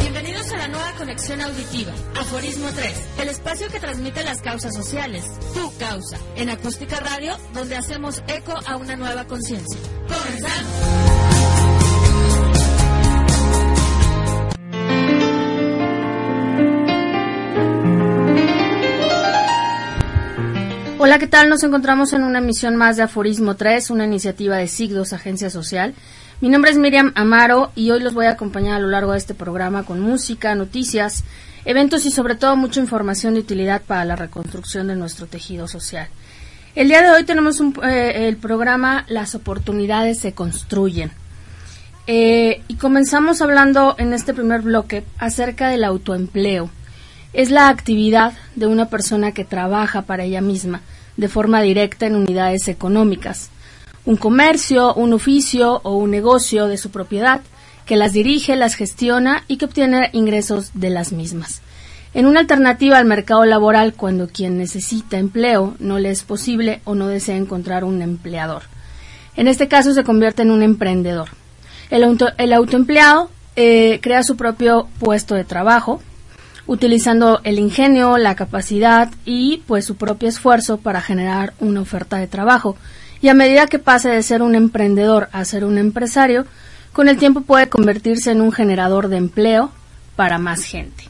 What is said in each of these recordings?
Bienvenidos a la nueva conexión auditiva, Aforismo 3, el espacio que transmite las causas sociales, tu causa, en Acústica Radio, donde hacemos eco a una nueva conciencia. ¡Comenzamos! Hola, ¿qué tal? Nos encontramos en una emisión más de Aforismo 3, una iniciativa de Sigdos, Agencia Social. Mi nombre es Miriam Amaro y hoy los voy a acompañar a lo largo de este programa con música, noticias, eventos y sobre todo mucha información de utilidad para la reconstrucción de nuestro tejido social. El día de hoy tenemos un, eh, el programa Las oportunidades se construyen. Eh, y comenzamos hablando en este primer bloque acerca del autoempleo. Es la actividad de una persona que trabaja para ella misma de forma directa en unidades económicas, un comercio, un oficio o un negocio de su propiedad, que las dirige, las gestiona y que obtiene ingresos de las mismas. En una alternativa al mercado laboral, cuando quien necesita empleo no le es posible o no desea encontrar un empleador. En este caso se convierte en un emprendedor. El, auto, el autoempleado eh, crea su propio puesto de trabajo, utilizando el ingenio, la capacidad y pues su propio esfuerzo para generar una oferta de trabajo. Y a medida que pase de ser un emprendedor a ser un empresario, con el tiempo puede convertirse en un generador de empleo para más gente.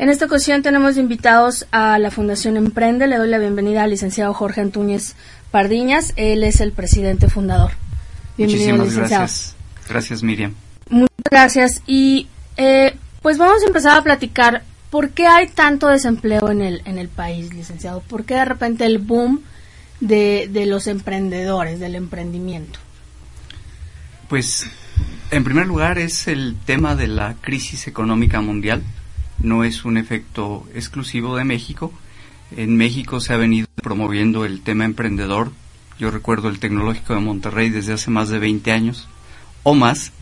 En esta ocasión tenemos invitados a la Fundación Emprende. Le doy la bienvenida al licenciado Jorge Antúñez Pardiñas. Él es el presidente fundador. Bienvenido, Muchísimas licenciado. gracias. Gracias, Miriam. Muchas gracias. Y eh, pues vamos a empezar a platicar ¿Por qué hay tanto desempleo en el, en el país, licenciado? ¿Por qué de repente el boom de, de los emprendedores, del emprendimiento? Pues, en primer lugar, es el tema de la crisis económica mundial. No es un efecto exclusivo de México. En México se ha venido promoviendo el tema emprendedor. Yo recuerdo el Tecnológico de Monterrey desde hace más de 20 años o más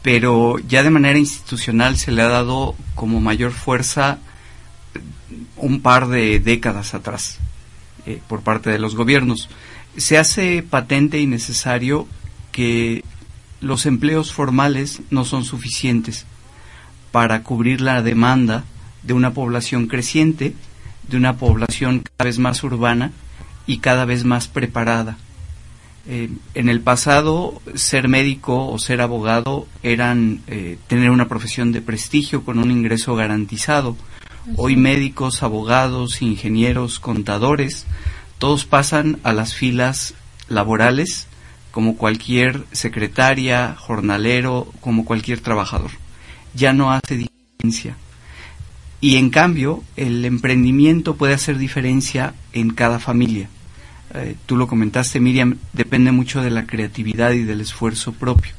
pero ya de manera institucional se le ha dado como mayor fuerza un par de décadas atrás eh, por parte de los gobiernos. Se hace patente y necesario que los empleos formales no son suficientes para cubrir la demanda de una población creciente, de una población cada vez más urbana y cada vez más preparada eh, en el pasado, ser médico o ser abogado eran eh, tener una profesión de prestigio con un ingreso garantizado. Hoy médicos, abogados, ingenieros, contadores, todos pasan a las filas laborales como cualquier secretaria, jornalero, como cualquier trabajador. Ya no hace diferencia. Y en cambio, el emprendimiento puede hacer diferencia en cada familia eh, tú lo comentaste Miriam, depende mucho de la creatividad y del esfuerzo propio.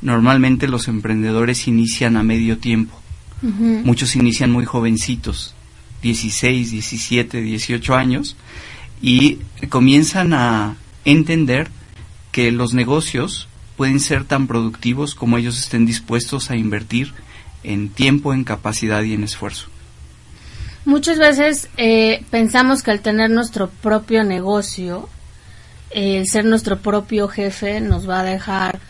Normalmente los emprendedores inician a medio tiempo. Muchos inician muy jovencitos, 16, 17, 18 años, y comienzan a entender que los negocios pueden ser tan productivos como ellos estén dispuestos a invertir en tiempo, en capacidad y en esfuerzo. Muchas veces eh, pensamos que al tener nuestro propio negocio, el ser nuestro propio jefe nos va a dejar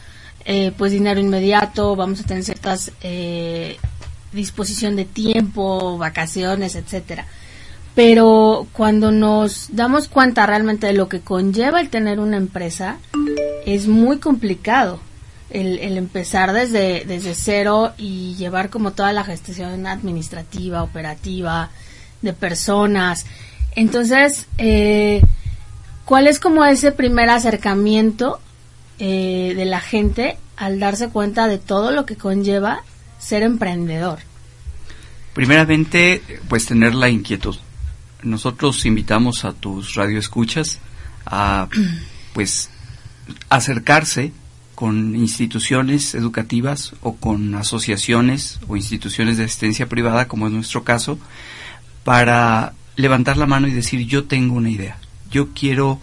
eh, pues dinero inmediato, vamos a tener ciertas eh, disposición de tiempo, vacaciones, etcétera. Pero cuando nos damos cuenta realmente de lo que conlleva el tener una empresa, es muy complicado el, el, empezar desde, desde cero y llevar como toda la gestión administrativa, operativa, de personas. Entonces, eh, ¿cuál es como ese primer acercamiento eh, de la gente al darse cuenta de todo lo que conlleva ser emprendedor? Primeramente, pues tener la inquietud. Nosotros invitamos a tus radioescuchas a, pues, acercarse con instituciones educativas o con asociaciones o instituciones de asistencia privada, como es nuestro caso, para levantar la mano y decir yo tengo una idea, yo quiero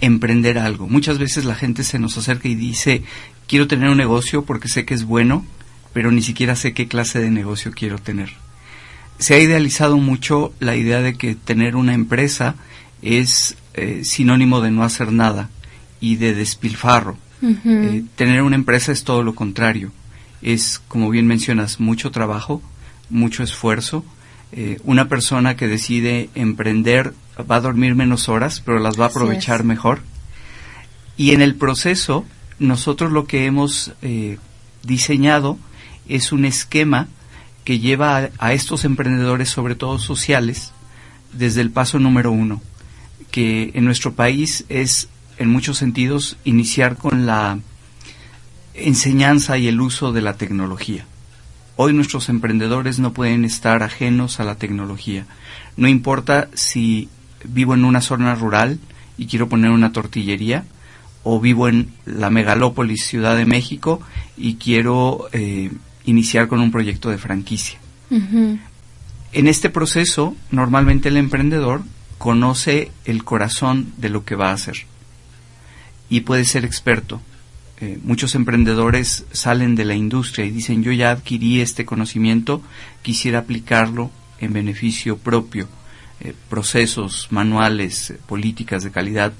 emprender algo. Muchas veces la gente se nos acerca y dice quiero tener un negocio porque sé que es bueno, pero ni siquiera sé qué clase de negocio quiero tener. Se ha idealizado mucho la idea de que tener una empresa es eh, sinónimo de no hacer nada y de despilfarro. Eh, tener una empresa es todo lo contrario. Es, como bien mencionas, mucho trabajo, mucho esfuerzo. Eh, una persona que decide emprender va a dormir menos horas, pero las va a aprovechar mejor. Y en el proceso, nosotros lo que hemos diseñado es un esquema que lleva a, estos emprendedores, sobre todo sociales, desde el paso número uno, que en nuestro país es, en muchos sentidos, iniciar con la enseñanza y el uso de la tecnología. Hoy nuestros emprendedores no pueden estar ajenos a la tecnología. No importa si vivo en una zona rural y quiero poner una tortillería, o vivo en la megalópolis Ciudad de México y quiero eh, iniciar con un proyecto de franquicia. En este proceso, normalmente el emprendedor conoce el corazón de lo que va a hacer y puede ser experto. Eh, muchos emprendedores salen de la industria y dicen yo ya adquirí este conocimiento, quisiera aplicarlo en beneficio propio. Eh, procesos, manuales, eh, políticas de calidad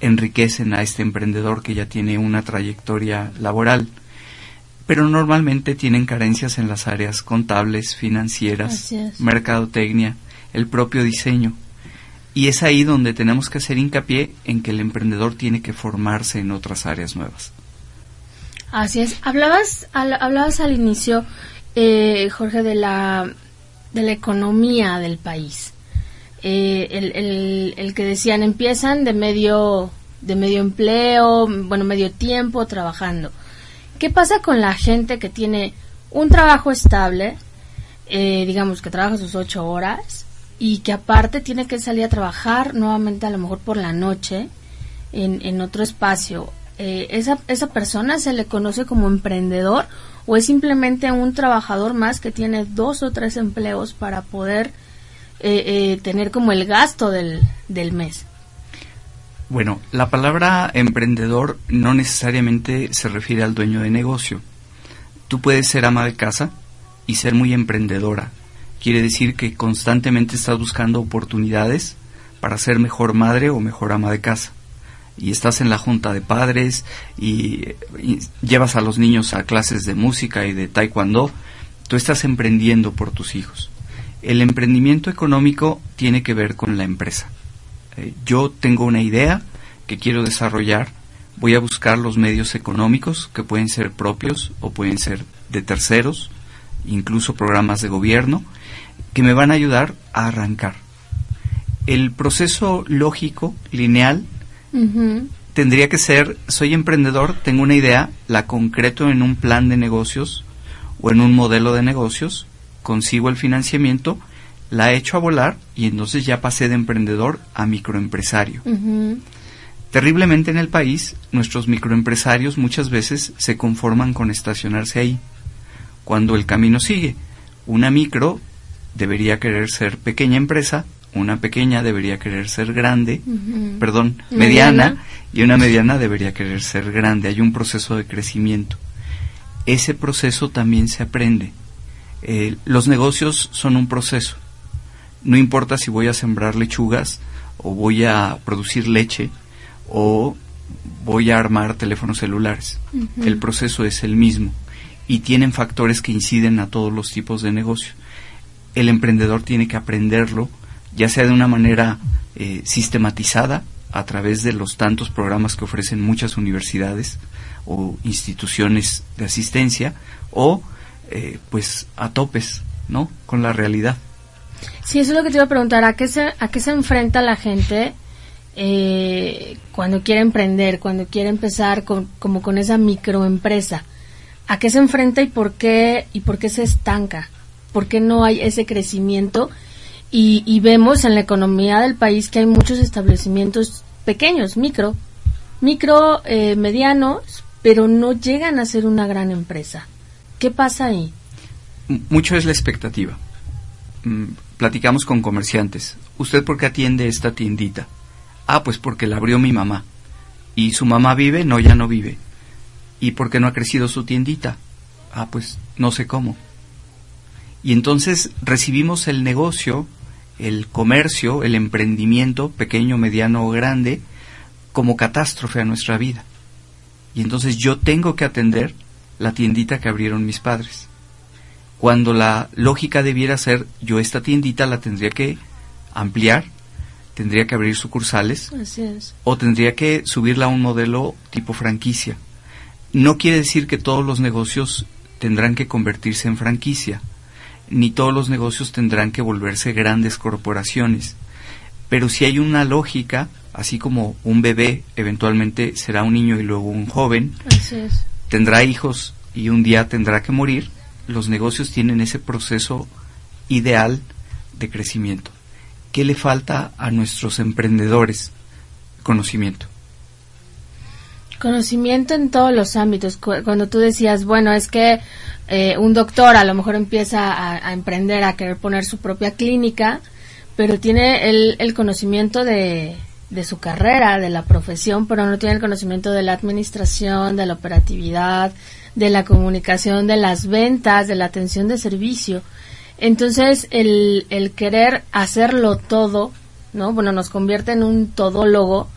enriquecen a este emprendedor que ya tiene una trayectoria laboral pero normalmente tienen carencias en las áreas contables, financieras, mercadotecnia, el propio diseño. Y es ahí donde tenemos que hacer hincapié en que el emprendedor tiene que formarse en otras áreas nuevas. Así es. Hablabas al, hablabas al inicio, eh, Jorge, de la, de la economía del país. Eh, el, el, el, que decían empiezan de medio de medio empleo, bueno, medio tiempo trabajando. ¿Qué pasa con la gente que tiene un trabajo estable, eh, digamos que trabaja sus ocho horas y que aparte tiene que salir a trabajar nuevamente a lo mejor por la noche en, otro espacio? Eh, esa, ¿Esa persona se le conoce como emprendedor o es simplemente un trabajador más que tiene dos o tres empleos para poder eh, tener como el gasto del, del mes? Bueno, la palabra emprendedor no necesariamente se refiere al dueño de negocio. Tú puedes ser ama de casa y ser muy emprendedora. Quiere decir que constantemente estás buscando oportunidades para ser mejor madre o mejor ama de casa. Y estás en la junta de padres y, llevas a los niños a clases de música y de taekwondo. Tú estás emprendiendo por tus hijos. El emprendimiento económico tiene que ver con la empresa. Eh, yo tengo una idea que quiero desarrollar, voy a buscar los medios económicos que pueden ser propios o pueden ser de terceros, incluso programas de gobierno, que me van a ayudar a arrancar. El proceso lógico, lineal, tendría que ser, soy emprendedor, tengo una idea, la concreto en un plan de negocios o en un modelo de negocios, consigo el financiamiento la he hecho a volar y entonces ya pasé de emprendedor a microempresario. Terriblemente en el país, nuestros microempresarios muchas veces se conforman con estacionarse ahí, cuando el camino sigue. Una micro debería querer ser pequeña empresa, una pequeña debería querer ser grande, perdón, mediana, y una mediana debería querer ser grande. Hay un proceso de crecimiento. Ese proceso también se aprende. Eh, los negocios son un proceso. No importa si voy a sembrar lechugas o voy a producir leche o voy a armar teléfonos celulares. El proceso es el mismo y tienen factores que inciden a todos los tipos de negocio. El emprendedor tiene que aprenderlo, ya sea de una manera eh, sistematizada a través de los tantos programas que ofrecen muchas universidades o instituciones de asistencia o eh, pues a topes, ¿no? Con la realidad. Sí, eso es lo que te iba a preguntar. ¿A qué se, a qué se enfrenta la gente eh, cuando quiere emprender, cuando quiere empezar con, como con esa microempresa? ¿A qué se enfrenta y por qué, y por qué se estanca? ¿Por qué no hay ese crecimiento? Y, y vemos en la economía del país que hay muchos establecimientos pequeños, micro, micro, eh, medianos, pero no llegan a ser una gran empresa. ¿Qué pasa ahí? Mucho es la expectativa. Platicamos con comerciantes. ¿Usted por qué atiende esta tiendita? Ah, pues porque la abrió mi mamá. ¿Y su mamá vive? No, ya no vive. ¿Y por qué no ha crecido su tiendita? Ah, pues no sé cómo. Y entonces recibimos el negocio, el comercio, el emprendimiento, pequeño, mediano o grande, como catástrofe a nuestra vida. Y entonces yo tengo que atender la tiendita que abrieron mis padres. Cuando la lógica debiera ser, yo esta tiendita la tendría que ampliar, tendría que abrir sucursales, o tendría que subirla a un modelo tipo franquicia. No quiere decir que todos los negocios tendrán que convertirse en franquicia, ni todos los negocios tendrán que volverse grandes corporaciones. Pero si hay una lógica, así como un bebé eventualmente será un niño y luego un joven, tendrá hijos y un día tendrá que morir, los negocios tienen ese proceso ideal de crecimiento. ¿Qué le falta a nuestros emprendedores? Conocimiento. Conocimiento en todos los ámbitos. Cuando tú decías, bueno, es que eh, un doctor a lo mejor empieza a, emprender, a querer poner su propia clínica, pero tiene el, el conocimiento de, de su carrera, de la profesión, pero no tiene el conocimiento de la administración, de la operatividad, de la comunicación, de las ventas, de la atención de servicio. Entonces, el, el querer hacerlo todo, ¿no? Bueno, nos convierte en un todólogo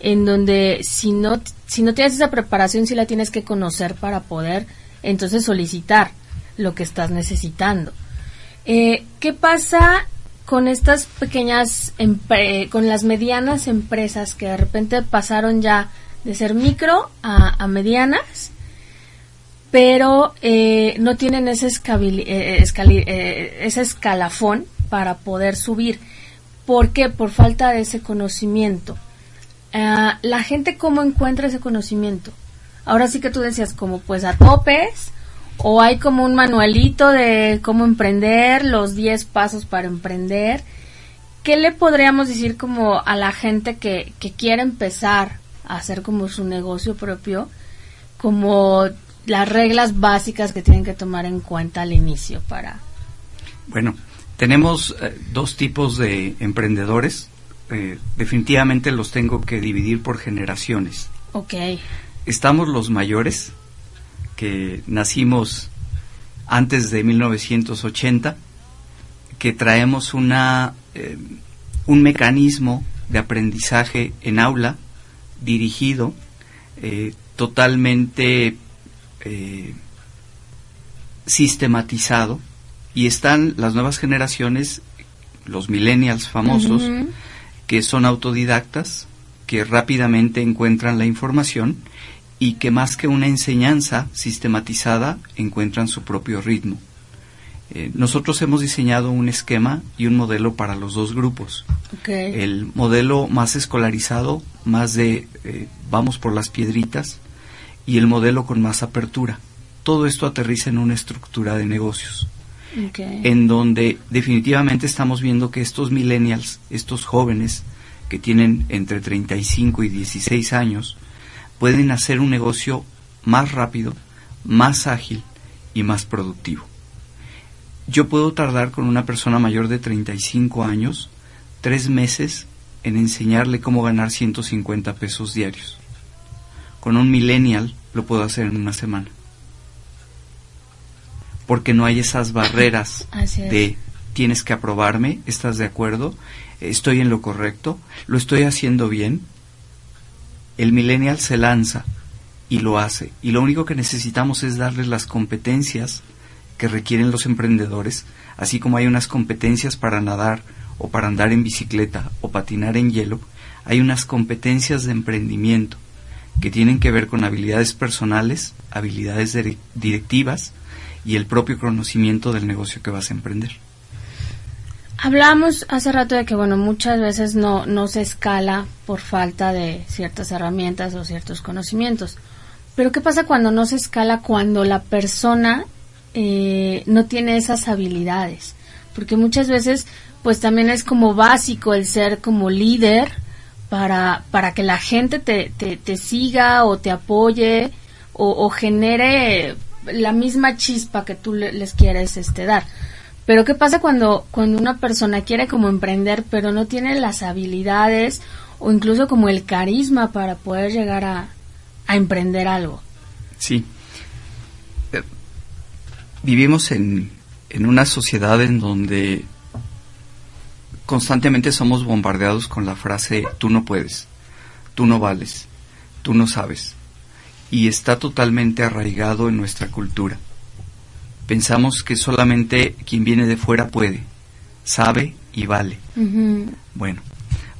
en donde si no, si no tienes esa preparación, si la tienes que conocer para poder entonces solicitar lo que estás necesitando. Eh, ¿Qué pasa con estas pequeñas, con las medianas empresas que de repente pasaron ya de ser micro a, medianas, pero eh, no tienen ese, eh, ese escalafón para poder subir? ¿Por qué? Por falta de ese conocimiento. Ah, la gente cómo encuentra ese conocimiento. Ahora sí que tú decías como pues a topes o hay como un manualito de cómo emprender, los 10 pasos para emprender. ¿Qué le podríamos decir como a la gente que, que quiere empezar a hacer como su negocio propio, como las reglas básicas que tienen que tomar en cuenta al inicio para... Bueno, tenemos eh, dos tipos de emprendedores eh, definitivamente los tengo que dividir por generaciones. Ok. Estamos los mayores, que nacimos antes de 1980, que traemos una, eh, un mecanismo de aprendizaje en aula dirigido, eh, sistematizado, y están las nuevas generaciones, los millennials famosos, que son autodidactas, que rápidamente encuentran la información y que más que una enseñanza sistematizada encuentran su propio ritmo. Eh, nosotros hemos diseñado un esquema y un modelo para los dos grupos. El modelo más escolarizado, más de eh, vamos por las piedritas, y el modelo con más apertura. Todo esto aterriza en una estructura de negocios en donde definitivamente estamos viendo que estos millennials, estos jóvenes que tienen entre 35 y 16 años, pueden hacer un negocio más rápido, más ágil y más productivo. Yo puedo tardar con una persona mayor de 35 años tres meses en enseñarle cómo ganar 150 pesos diarios. Con un millennial lo puedo hacer en una semana porque no hay esas barreras de tienes que aprobarme, estás de acuerdo, estoy en lo correcto, lo estoy haciendo bien. El millennial se lanza y lo hace. Y lo único que necesitamos es darles las competencias que requieren los emprendedores, así como hay unas competencias para nadar o para andar en bicicleta o patinar en hielo, hay unas competencias de emprendimiento que tienen que ver con habilidades personales, habilidades directivas, y el propio conocimiento del negocio que vas a emprender. Hablábamos hace rato de que, bueno, muchas veces no, no se escala por falta de ciertas herramientas o ciertos conocimientos. Pero ¿qué pasa cuando no se escala cuando la persona eh, no tiene esas habilidades? Porque muchas veces, pues también es como básico el ser como líder para, para que la gente te, te, siga o te apoye o, genere la misma chispa que tú les quieres este dar. Pero ¿qué pasa cuando, cuando una persona quiere como emprender, pero no tiene las habilidades o incluso como el carisma para poder llegar a, a emprender algo? Sí. Eh, vivimos en, en una sociedad en donde constantemente somos bombardeados con la frase tú no puedes, tú no vales, tú no sabes. Y está totalmente arraigado en nuestra cultura pensamos que solamente quien viene de fuera puede, sabe y vale. Bueno,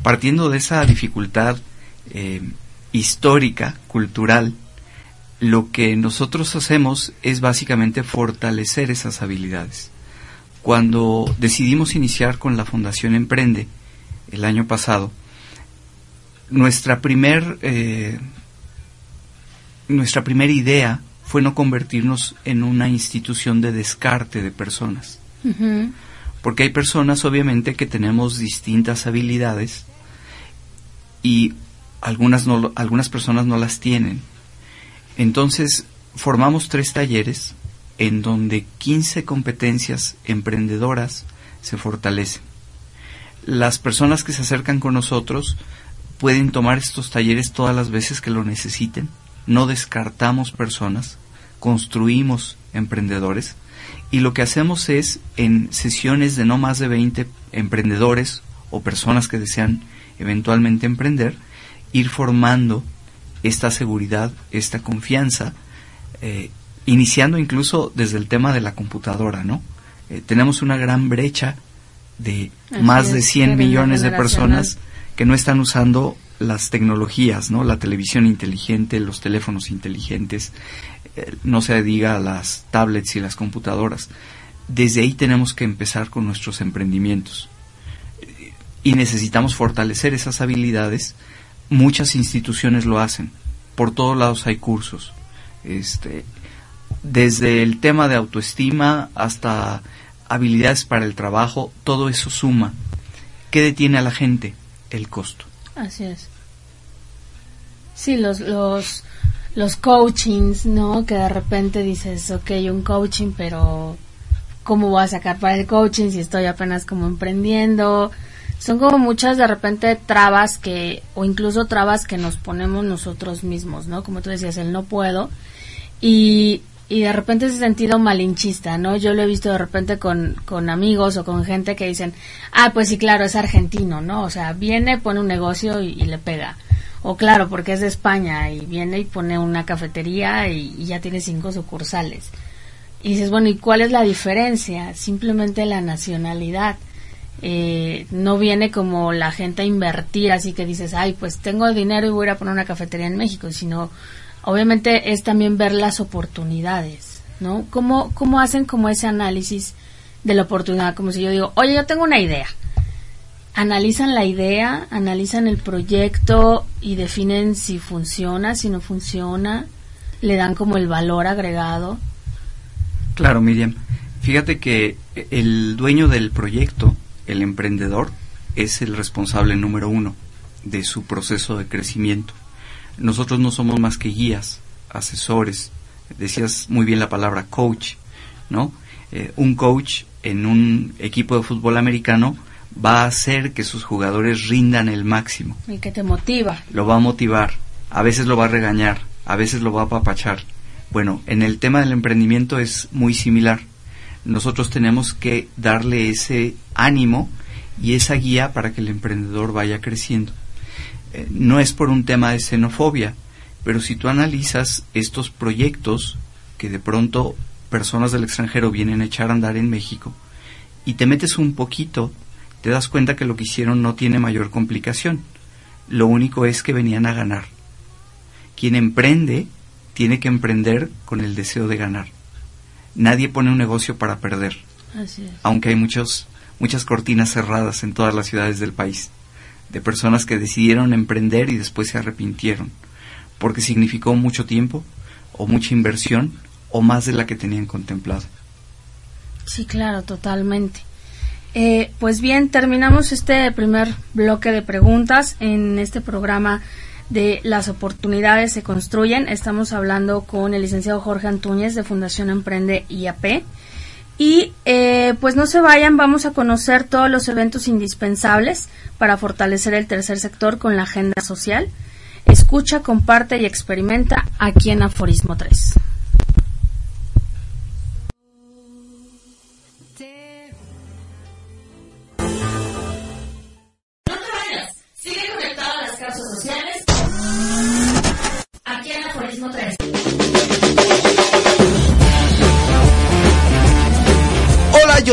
partiendo de esa dificultad eh, histórica, cultural, lo que nosotros hacemos es básicamente fortalecer esas habilidades. Cuando decidimos iniciar con la Fundación Emprende el año pasado, nuestra primer eh, nuestra primera idea fue no convertirnos en una institución de descarte de personas. Porque hay personas, obviamente, que tenemos distintas habilidades y algunas, no, algunas personas no las tienen. Entonces, formamos tres talleres en donde 15 competencias emprendedoras se fortalecen. Las personas que se acercan con nosotros pueden tomar estos talleres todas las veces que lo necesiten. No descartamos personas construimos emprendedores y lo que hacemos es en sesiones de no más de 20 emprendedores o personas que desean eventualmente emprender, ir formando esta seguridad, esta confianza, eh, iniciando incluso desde el tema de la computadora, ¿no? Eh, tenemos una gran brecha de más de 100 millones de personas que no están usando las tecnologías, ¿no? La televisión inteligente, los teléfonos inteligentes, eh, no se diga las tablets y las computadoras. Desde ahí tenemos que empezar con nuestros emprendimientos. Y necesitamos fortalecer esas habilidades. Muchas instituciones lo hacen. Por todos lados hay cursos. Este, desde el tema de autoestima hasta habilidades para el trabajo, todo eso suma. ¿Qué detiene a la gente? El costo. Así es. Sí, los, los, los coachings, ¿no? Que de repente dices, ok, un coaching, pero ¿cómo voy a sacar para el coaching si estoy apenas como emprendiendo? Son como muchas de repente trabas que, o incluso trabas que nos ponemos nosotros mismos, ¿no? Como tú decías, el no puedo. Y, y de repente ese sentido malinchista, ¿no? Yo lo he visto de repente con, con amigos o con gente que dicen, ah, pues sí, claro, es argentino, ¿no? O sea, viene, pone un negocio y le pega. O claro, porque es de España y viene y pone una cafetería y, ya tiene cinco sucursales. Y dices, bueno, ¿y cuál es la diferencia? Simplemente la nacionalidad. Eh, no viene como la gente a invertir, así que dices, ay, pues tengo el dinero y voy a ir a poner una cafetería en México, sino obviamente es también ver las oportunidades, ¿no? ¿Cómo, cómo hacen como ese análisis de la oportunidad? Como si yo digo, oye, yo tengo una idea, analizan la idea, analizan el proyecto y definen si funciona, si no funciona, le dan como el valor agregado. Claro, Miriam. Fíjate que el dueño del proyecto, el emprendedor, es el responsable número uno de su proceso de crecimiento. Nosotros no somos más que guías, asesores. Decías muy bien la palabra coach, ¿no? Eh, un coach en un equipo de fútbol americano va a hacer que sus jugadores rindan el máximo. Y que te motiva. Lo va a motivar, a veces lo va a regañar, a veces lo va a apapachar. Bueno, en el tema del emprendimiento es muy similar. Nosotros tenemos que darle ese ánimo y esa guía para que el emprendedor vaya creciendo. Eh, no es por un tema de xenofobia, pero si tú analizas estos proyectos que de pronto personas del extranjero vienen a echar a andar en México y te metes un poquito te das cuenta que lo que hicieron no tiene mayor complicación. Lo único es que venían a ganar. Quien emprende tiene que emprender con el deseo de ganar. Nadie pone un negocio para perder. Aunque hay muchos, muchas cortinas cerradas en todas las ciudades del país, de personas que decidieron emprender y después se arrepintieron, porque significó mucho tiempo, o mucha inversión, o más de la que tenían contemplado. Sí, claro, totalmente. Eh, pues bien, terminamos este primer bloque de preguntas en este programa de las oportunidades se construyen. Estamos hablando con el licenciado Jorge Antúñez de Fundación Emprende IAP. Y eh, pues no se vayan, vamos a conocer todos los eventos indispensables para fortalecer el tercer sector con la agenda social. Escucha, comparte y experimenta aquí en Aforismo 3.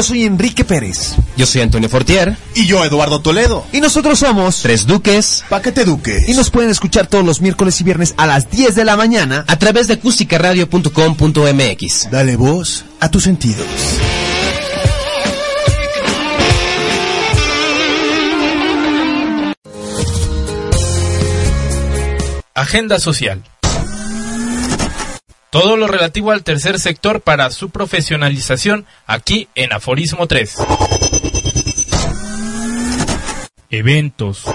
Yo soy Enrique Pérez. Yo soy Antonio Fortier. Y yo, Eduardo Toledo. Y nosotros somos Tres Duques. Paquete Duques. Y nos pueden escuchar todos los miércoles y viernes a las 10 de la mañana a través de acústicaradio.com.mx. Dale voz a tus sentidos. Agenda Social. Todo lo relativo al tercer sector para su profesionalización aquí en Aforismo 3. Eventos.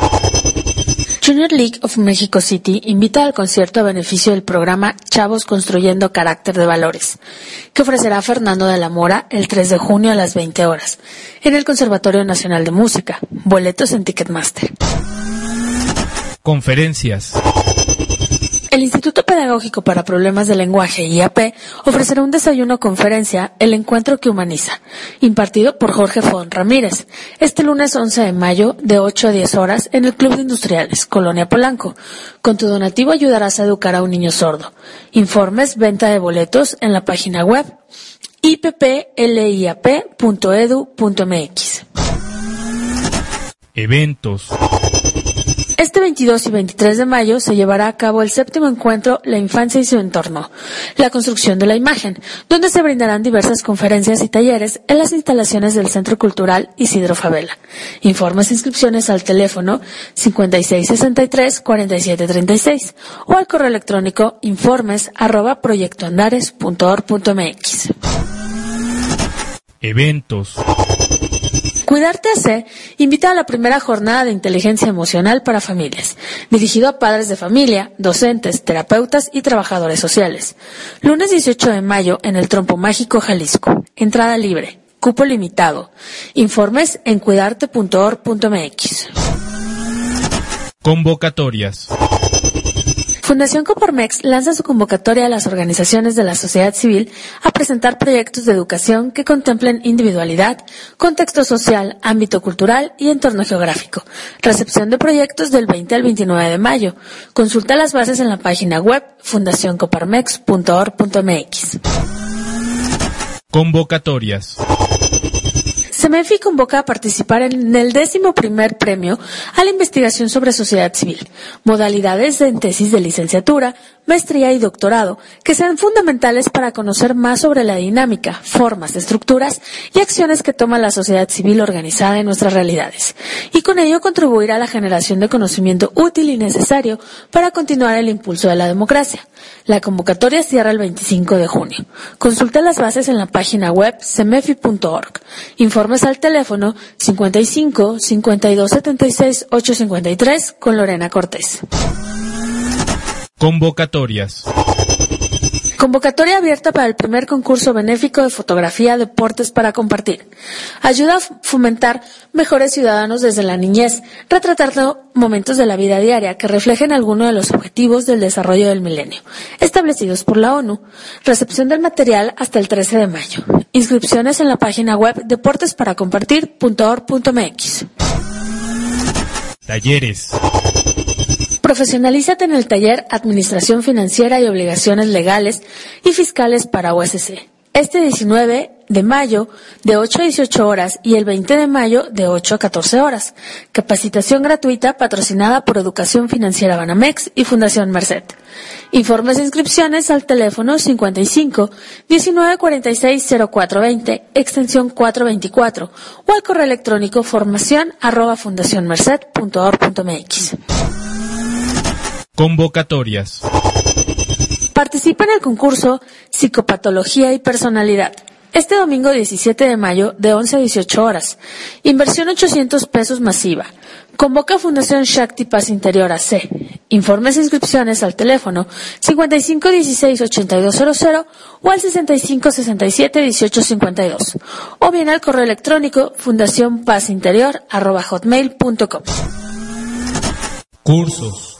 Junior League of Mexico City invita al concierto a beneficio del programa Chavos Construyendo Carácter de Valores, que ofrecerá Fernando de la Mora el 3 de junio a las 20 horas, en el Conservatorio Nacional de Música. Boletos en Ticketmaster. Conferencias. El Instituto Pedagógico para Problemas de Lenguaje, IAP, ofrecerá un desayuno conferencia El Encuentro que Humaniza, impartido por Jorge Fon Ramírez, este lunes 11 de mayo de 8 a 10 horas en el Club de Industriales, Colonia Polanco. Con tu donativo ayudarás a educar a un niño sordo. Informes, venta de boletos en la página web ippliap.edu.mx. Eventos. Este 22 y 23 de mayo se llevará a cabo el séptimo encuentro La infancia y su entorno, la construcción de la imagen, donde se brindarán diversas conferencias y talleres en las instalaciones del Centro Cultural Isidro Favela. Informes e inscripciones al teléfono 5663-4736 o al correo electrónico informes. Eventos. Cuidarte AC invita a la primera jornada de inteligencia emocional para familias, dirigido a padres de familia, docentes, terapeutas y trabajadores sociales. Lunes 18 de mayo en el Trompo Mágico, Jalisco. Entrada libre. Cupo limitado. Informes en cuidarte.org.mx. Convocatorias. Fundación Coparmex lanza su convocatoria a las organizaciones de la sociedad civil a presentar proyectos de educación que contemplen individualidad, contexto social, ámbito cultural y entorno geográfico. Recepción de proyectos del 20 al 29 de mayo. Consulta las bases en la página web fundacioncoparmex.org.mx. Convocatorias. CEMEFI convoca a participar en el décimo primer premio a la investigación sobre sociedad civil, modalidades en tesis de licenciatura, maestría y doctorado, que sean fundamentales para conocer más sobre la dinámica, formas, estructuras y acciones que toma la sociedad civil organizada en nuestras realidades, y con ello contribuir a la generación de conocimiento útil y necesario para continuar el impulso de la democracia. La convocatoria cierra el 25 de junio. Consulta las bases en la página web cemefi.org. Informes al teléfono 55 52 76 853 con Lorena Cortés. Convocatorias. Convocatoria abierta para el primer concurso benéfico de fotografía Deportes para compartir. Ayuda a fomentar mejores ciudadanos desde la niñez, retratando momentos de la vida diaria que reflejen algunos de los objetivos del desarrollo del milenio, establecidos por la ONU. Recepción del material hasta el 13 de mayo. Inscripciones en la página web deportesparacompartir.org.mx. Talleres. Profesionalízate en el taller Administración Financiera y Obligaciones Legales y Fiscales para USC. Este 19 de mayo de 8 a 18 horas y el 20 de mayo de 8 a 14 horas. Capacitación gratuita patrocinada por Educación Financiera Banamex y Fundación Merced. Informes e inscripciones al teléfono 55 19 46 0420 extensión 424 o al correo electrónico formación arroba fundacionmerced.org.mx. Convocatorias. Participa en el concurso Psicopatología y Personalidad. Este domingo 17 de mayo de 11 a 18 horas. Inversión 800 pesos masiva. Convoca Fundación Shakti Paz Interior AC. Informes e inscripciones al teléfono 5516-8200 o al 6567-1852 o bien al correo electrónico fundacionpazinterior.com. Cursos.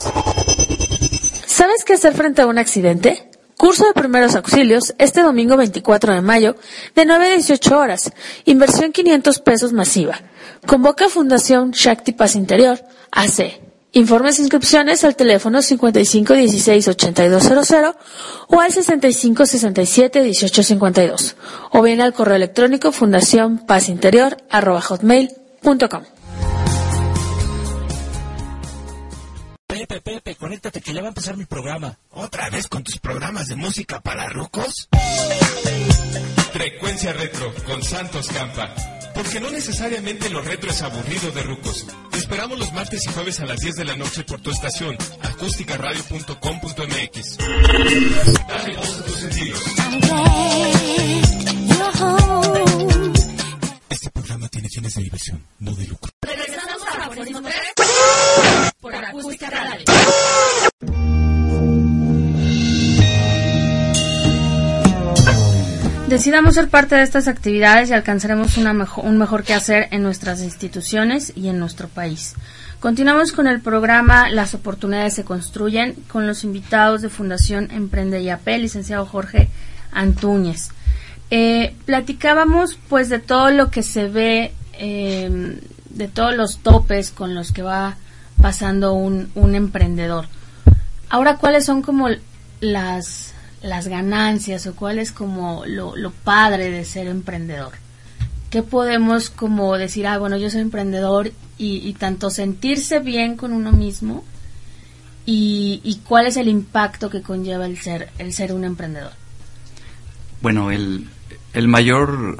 ¿Sabes qué hacer frente a un accidente? Curso de primeros auxilios este domingo 24 de mayo de 9 a 18 horas. Inversión 500 pesos masiva. Convoca Fundación Shakti Paz Interior, AC. Informes e inscripciones al teléfono 5516-8200 o al 6567-1852 o bien al correo electrónico fundación Pepe, Pepe, conéctate que ya va a empezar mi programa. ¿Otra vez con tus programas de música para rucos? Frecuencia Retro con Santos Campa. Porque no necesariamente lo retro es aburrido de rucos. Te esperamos los martes y jueves a las 10 de la noche por tu estación, acústicaradio.com.mx. Dale voz a tus sentidos. Este programa tiene fines de diversión, no de lucro. Decidamos ser parte de estas actividades y alcanzaremos un mejor quehacer en nuestras instituciones y en nuestro país. Continuamos con el programa Las oportunidades se construyen con los invitados de Fundación Emprende y AP, licenciado Jorge Antúñez. Eh, platicábamos pues de todo lo que se ve, eh, de todos los topes con los que va pasando un, un emprendedor. Ahora, ¿cuáles son como las, las ganancias o cuál es como lo, lo padre de ser emprendedor? ¿Qué podemos como decir, ah, bueno, yo soy emprendedor y, y tanto sentirse bien con uno mismo y, y cuál es el impacto que conlleva el ser, el ser un emprendedor? Bueno, el, el mayor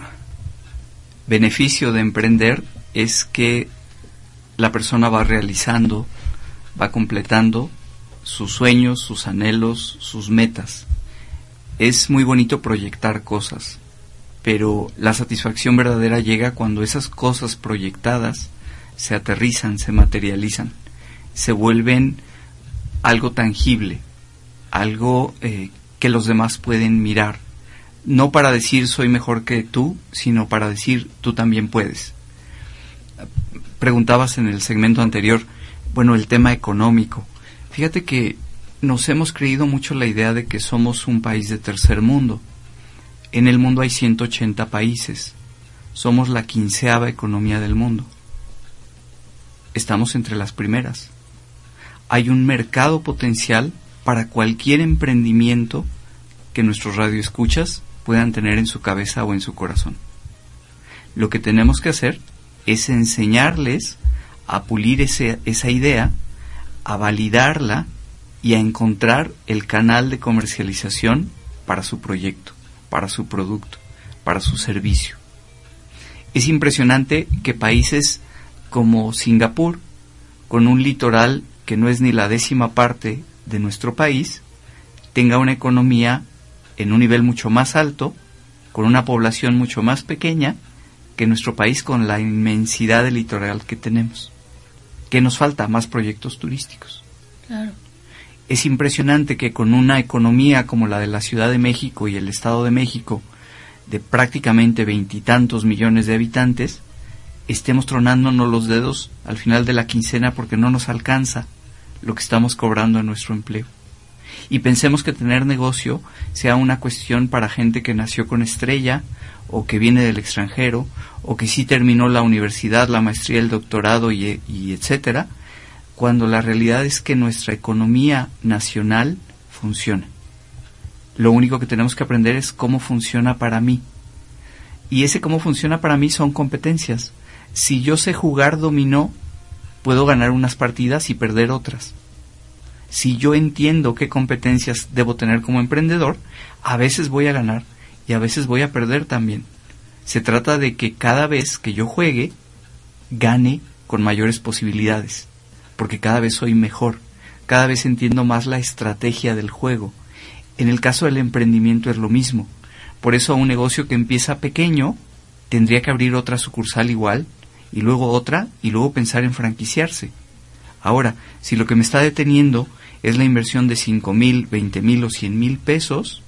beneficio de emprender es que la persona va realizando, va completando sus sueños, sus anhelos, sus metas. Es muy bonito proyectar cosas, pero la satisfacción verdadera llega cuando esas cosas proyectadas se aterrizan, se materializan, se vuelven algo tangible, algo eh, que los demás pueden mirar. No para decir soy mejor que tú, sino para decir tú también puedes. Preguntabas en el segmento anterior, bueno, el tema económico. Fíjate que nos hemos creído mucho la idea de que somos un país de tercer mundo. En el mundo hay 180 países. Somos la quinceava economía del mundo. Estamos entre las primeras. Hay un mercado potencial para cualquier emprendimiento que nuestros radioescuchas puedan tener en su cabeza o en su corazón. Lo que tenemos que hacer es enseñarles a pulir ese- esa idea, a validarla y a encontrar el canal de comercialización para su proyecto, para su producto, para su servicio. Es impresionante que países como Singapur, con un litoral que no es ni la décima parte de nuestro país, tenga una economía en un nivel mucho más alto, con una población mucho más pequeña que nuestro país con la inmensidad del litoral que tenemos. ¿Qué nos falta? Más proyectos turísticos. Claro. Es impresionante que con una economía como la de la Ciudad de México y el Estado de México, de prácticamente veintitantos millones de habitantes, estemos tronándonos los dedos al final de la quincena porque no nos alcanza lo que estamos cobrando en nuestro empleo. Y pensemos que tener negocio sea una cuestión para gente que nació con estrella o que viene del extranjero o que sí terminó la universidad, la maestría, el doctorado y, etcétera, cuando la realidad es que nuestra economía nacional funciona. Lo único que tenemos que aprender es cómo funciona para mí. Y ese cómo funciona para mí son competencias. Si yo sé jugar dominó, puedo ganar unas partidas y perder otras. Si yo entiendo qué competencias debo tener como emprendedor, a veces voy a ganar y a veces voy a perder también. Se trata de que cada vez que yo juegue, gane con mayores posibilidades, porque cada vez soy mejor, cada vez entiendo más la estrategia del juego. En el caso del emprendimiento es lo mismo. Por eso un negocio que empieza pequeño tendría que abrir otra sucursal igual, y luego otra, y luego pensar en franquiciarse. Ahora, si lo que me está deteniendo es la inversión de 5 mil, 20 mil o 100 mil pesos,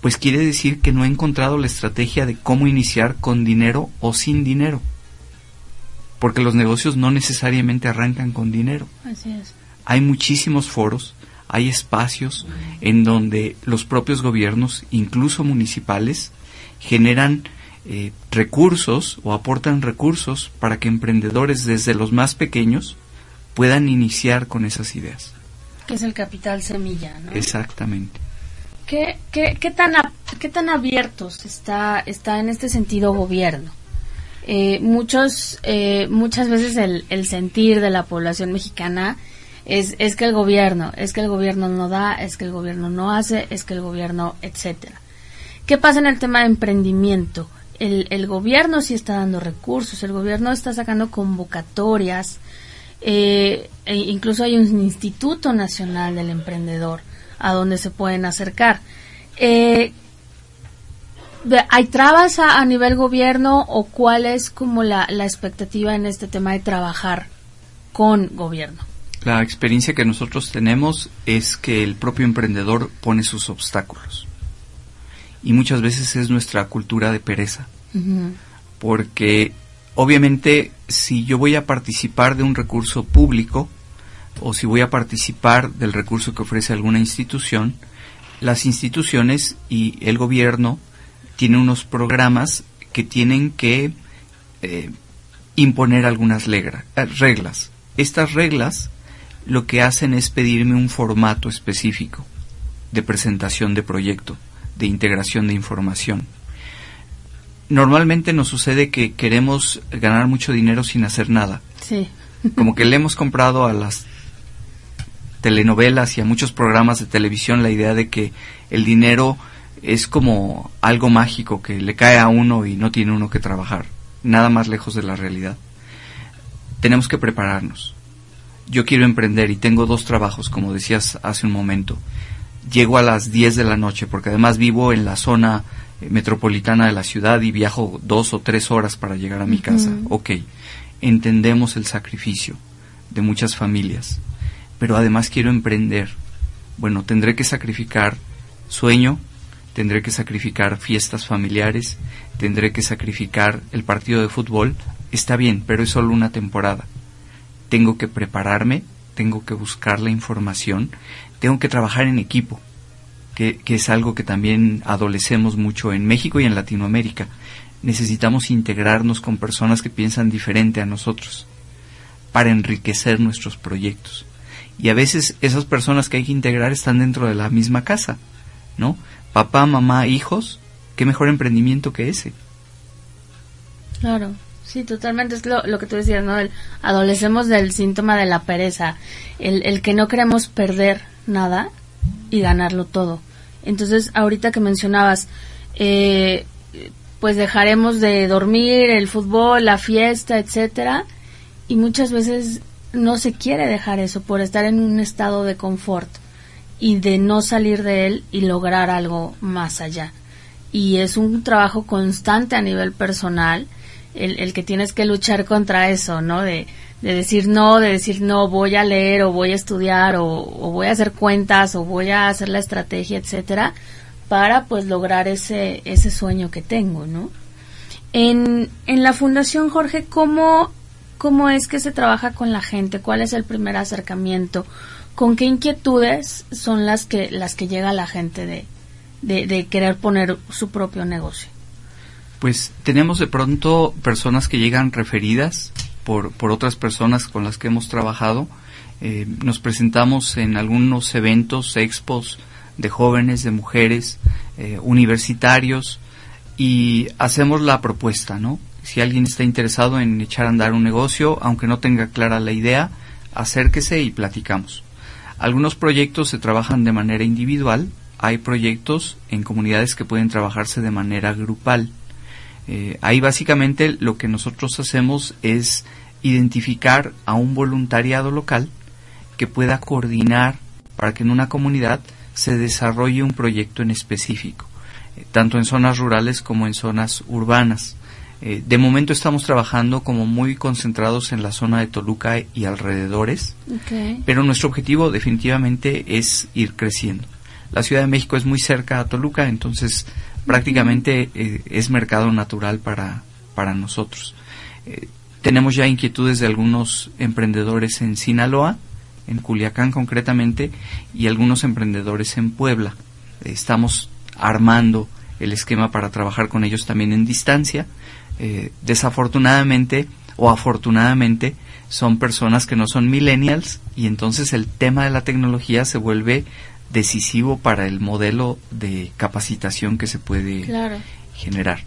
pues quiere decir que no he encontrado la estrategia de cómo iniciar con dinero o sin dinero. Porque los negocios no necesariamente arrancan con dinero. Así es. Hay muchísimos foros, hay espacios en donde los propios gobiernos, incluso municipales, generan eh, recursos o aportan recursos para que emprendedores desde los más pequeños puedan iniciar con esas ideas. Que es el capital semilla, ¿no? Exactamente. ¿Qué, qué, qué tan, qué tan abiertos está, está en este sentido gobierno? Eh, muchos, eh, muchas veces el, el sentir de la población mexicana es, es que el gobierno, es que el gobierno no da, es que el gobierno no hace, es que el gobierno, etcétera. ¿Qué pasa en el tema de emprendimiento? El, el gobierno sí está dando recursos, el gobierno está sacando convocatorias, eh, e incluso hay un Instituto Nacional del Emprendedor a donde se pueden acercar. Eh, ¿Hay trabas a, a nivel gobierno o cuál es como la, la expectativa en este tema de trabajar con gobierno? La experiencia que nosotros tenemos es que el propio emprendedor pone sus obstáculos. Y muchas veces es nuestra cultura de pereza. Porque obviamente si yo voy a participar de un recurso público o si voy a participar del recurso que ofrece alguna institución, las instituciones y el gobierno tienen unos programas que tienen que eh, imponer algunas eh, reglas. Estas reglas lo que hacen es pedirme un formato específico de presentación de proyecto, de integración de información. Normalmente nos sucede que queremos ganar mucho dinero sin hacer nada. Sí. Como que le hemos comprado a las telenovelas y a muchos programas de televisión la idea de que el dinero es como algo mágico que le cae a uno y no tiene uno que trabajar. Nada más lejos de la realidad. Tenemos que prepararnos. Yo quiero emprender y tengo dos trabajos, como decías hace un momento. Llego a las 10 de la noche porque además vivo en la zona metropolitana de la ciudad y viajo dos o tres horas para llegar a mi casa. Ujú. Ok, entendemos el sacrificio de muchas familias, pero además quiero emprender. Bueno, tendré que sacrificar sueño, tendré que sacrificar fiestas familiares, tendré que sacrificar el partido de fútbol. Está bien, pero es solo una temporada. Tengo que prepararme, tengo que buscar la información, tengo que trabajar en equipo, que, es algo que también adolecemos mucho en México y en Latinoamérica. Necesitamos integrarnos con personas que piensan diferente a nosotros para enriquecer nuestros proyectos. Y a veces esas personas que hay que integrar están dentro de la misma casa, ¿no? Papá, mamá, hijos, qué mejor emprendimiento que ese. Claro, sí, totalmente. Es lo, lo que tú decías, ¿no? El, adolecemos del síntoma de la pereza, el, el que no queremos perder nada y ganarlo todo. Entonces, ahorita que mencionabas, eh, pues dejaremos de dormir, el fútbol, la fiesta, etcétera, y muchas veces no se quiere dejar eso por estar en un estado de confort y de no salir de él y lograr algo más allá. Y es un trabajo constante a nivel personal, el, el que tienes que luchar contra eso, ¿no? De, de decir no, de decir no, voy a leer o voy a estudiar o, voy a hacer cuentas o voy a hacer la estrategia, etcétera, para pues lograr ese, ese sueño que tengo, ¿no? En, en la Fundación Jorge, ¿cómo, ¿cómo es que se trabaja con la gente? ¿Cuál es el primer acercamiento? ¿Con qué inquietudes son las que, las que llega la gente de, de querer poner su propio negocio? Pues tenemos de pronto personas que llegan referidas por, otras personas con las que hemos trabajado. Eh, nos presentamos en algunos eventos, expos de jóvenes, de mujeres, eh, universitarios y hacemos la propuesta, ¿no? Si alguien está interesado en echar a andar un negocio, aunque no tenga clara la idea, acérquese y platicamos. Algunos proyectos se trabajan de manera individual, hay proyectos en comunidades que pueden trabajarse de manera grupal. Eh, ahí básicamente lo que nosotros hacemos es identificar a un voluntariado local que pueda coordinar para que en una comunidad se desarrolle un proyecto en específico, eh, tanto en zonas rurales como en zonas urbanas. Eh, de momento estamos trabajando como muy concentrados en la zona de Toluca y alrededores, pero nuestro objetivo definitivamente es ir creciendo. La Ciudad de México es muy cerca a Toluca, entonces prácticamente eh, es mercado natural para, para nosotros. Eh, tenemos ya inquietudes de algunos emprendedores en Sinaloa, en Culiacán concretamente, y algunos emprendedores en Puebla. Estamos armando el esquema para trabajar con ellos también en distancia. Eh, desafortunadamente o afortunadamente son personas que no son millennials y entonces el tema de la tecnología se vuelve decisivo para el modelo de capacitación que se puede Claro. generar.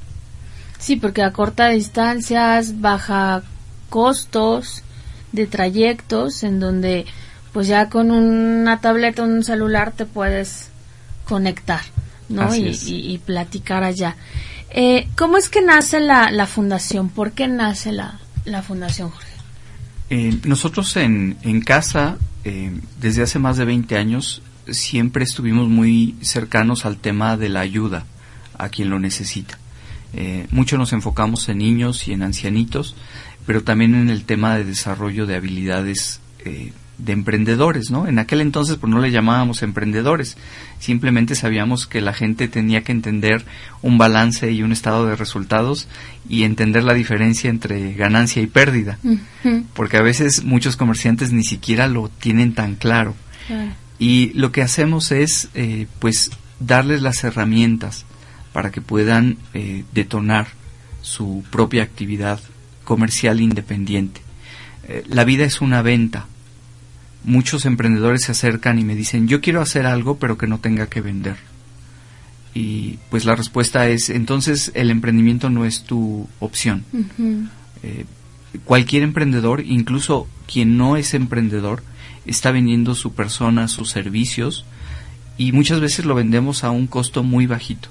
Sí, porque acorta distancias, baja costos de trayectos, en donde pues ya con una tableta un celular te puedes conectar, ¿no? Y platicar allá. Eh, ¿Cómo es que nace la, la fundación? ¿Por qué nace la, la fundación, Jorge? Eh, nosotros en, en casa, eh, desde hace más de 20 años, siempre estuvimos muy cercanos al tema de la ayuda a quien lo necesita. Eh, mucho nos enfocamos en niños y en ancianitos, pero también en el tema de desarrollo de habilidades eh, de emprendedores, ¿no? En aquel entonces pues no le llamábamos emprendedores, simplemente sabíamos que la gente tenía que entender un balance y un estado de resultados y entender la diferencia entre ganancia y pérdida porque a veces muchos comerciantes ni siquiera lo tienen tan claro. claro. Y lo que hacemos es, eh, pues, darles las herramientas para que puedan eh, detonar su propia actividad comercial independiente. Eh, la vida es una venta. Muchos emprendedores se acercan y me dicen, yo quiero hacer algo pero que no tenga que vender. Y pues la respuesta es, entonces el emprendimiento no es tu opción. Eh, cualquier emprendedor, incluso quien no es emprendedor, está vendiendo su persona, sus servicios y muchas veces lo vendemos a un costo muy bajito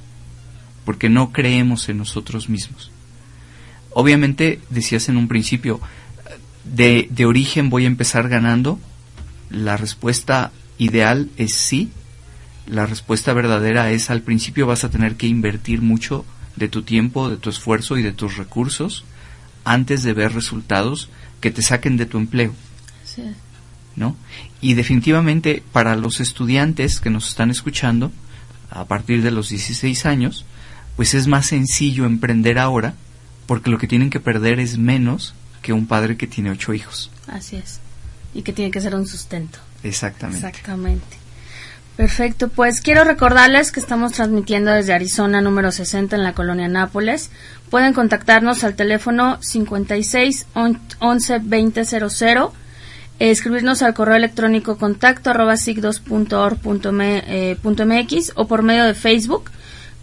porque no creemos en nosotros mismos. Obviamente, decías en un principio, de, de origen voy a empezar ganando. La respuesta ideal es sí. La respuesta verdadera es al principio vas a tener que invertir mucho de tu tiempo, de tu esfuerzo y de tus recursos antes de ver resultados que te saquen de tu empleo, sí. ¿no? Y definitivamente para los estudiantes que nos están escuchando a partir de los 16 años, pues es más sencillo emprender ahora porque lo que tienen que perder es menos que un padre que tiene ocho hijos. Así es. Y que tiene que ser un sustento. Exactamente. Exactamente. Perfecto, pues quiero recordarles que estamos transmitiendo desde Arizona número 60 en la colonia Nápoles. Pueden contactarnos al teléfono 56 on- 11 20 00, eh, escribirnos al correo electrónico contacto arroba sigdos.org.mx eh, punto MX, o por medio de Facebook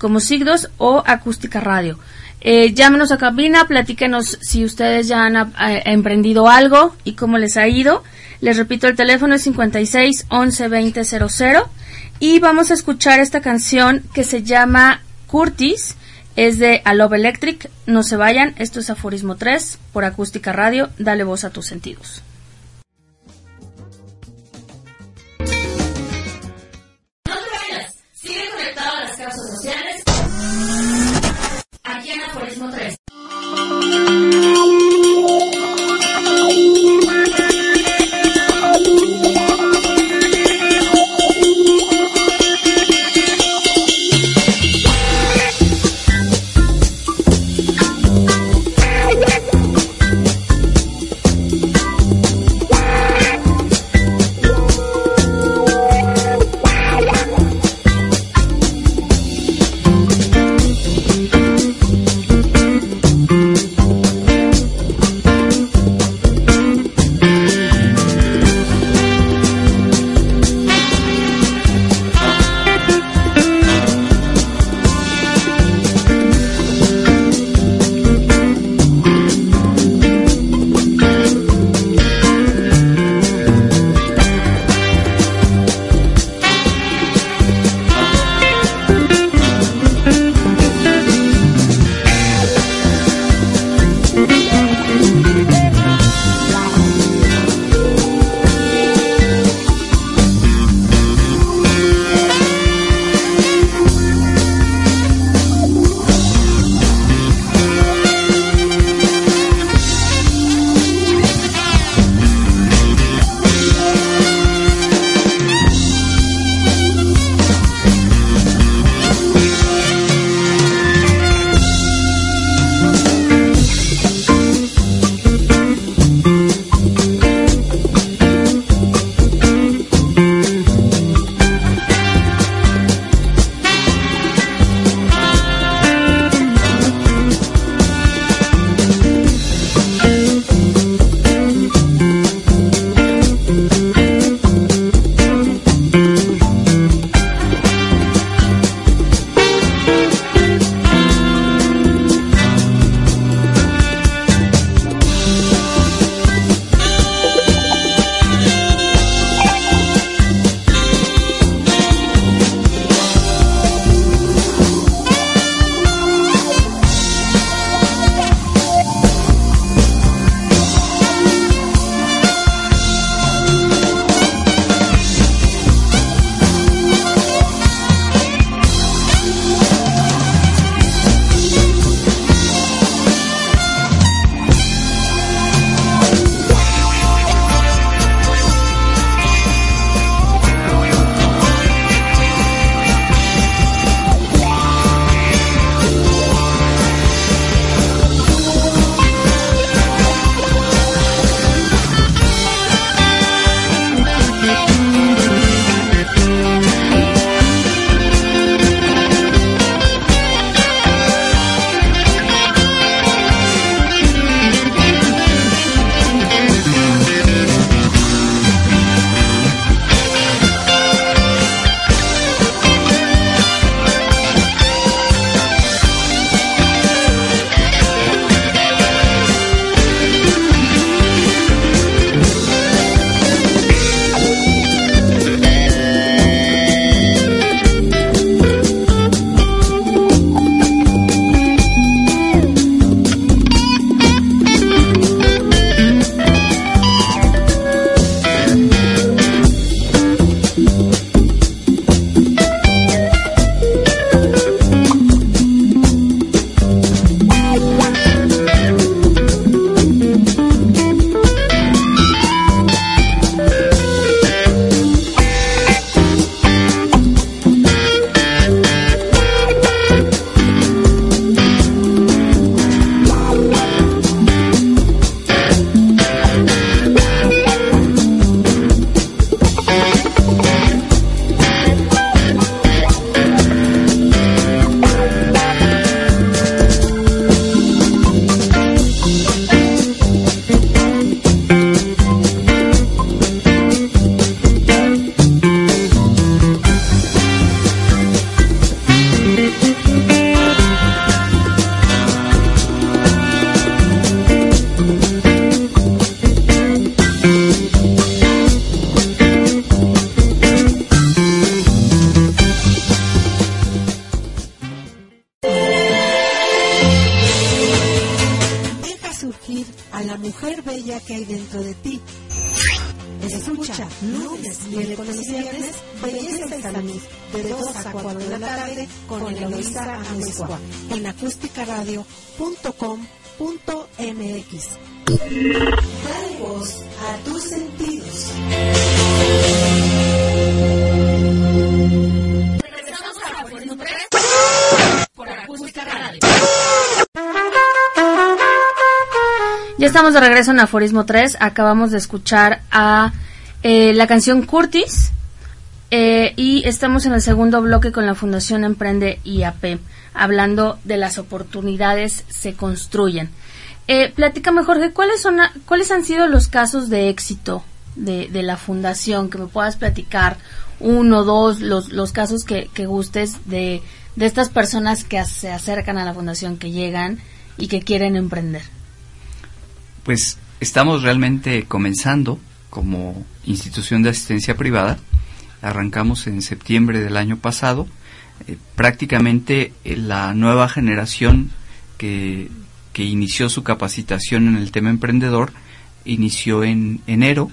como Sigdos o Acústica Radio. Eh, llámenos a cabina, platíquenos si ustedes ya han eh, emprendido algo y cómo les ha ido. Les repito, el teléfono es 56 11 20 00 y vamos a escuchar esta canción que se llama Curtis. Es de A Love Electric. No se vayan, esto es Aforismo 3 por Acústica Radio. Dale voz a tus sentidos. Música con Eloisa Amezcua, en acústicaradio.com.mx. Dale voz a tus sentidos. Regresamos a Aforismo 3 por Acústica Radio. Ya estamos de regreso en Aforismo 3. Acabamos de escuchar a eh, la canción Curtis. Eh, y estamos en el segundo bloque con la Fundación Emprende IAP, hablando de las oportunidades se construyen. Eh, platícame, Jorge, ¿cuáles, son, ¿cuáles han sido los casos de éxito de, de la Fundación? Que me puedas platicar uno, dos, los, los casos que, que gustes de, de estas personas que se acercan a la Fundación, que llegan y que quieren emprender. Pues estamos realmente comenzando como institución de asistencia privada. Arrancamos en septiembre del año pasado. Eh, prácticamente eh, la nueva generación que, que inició su capacitación en el tema emprendedor inició en enero.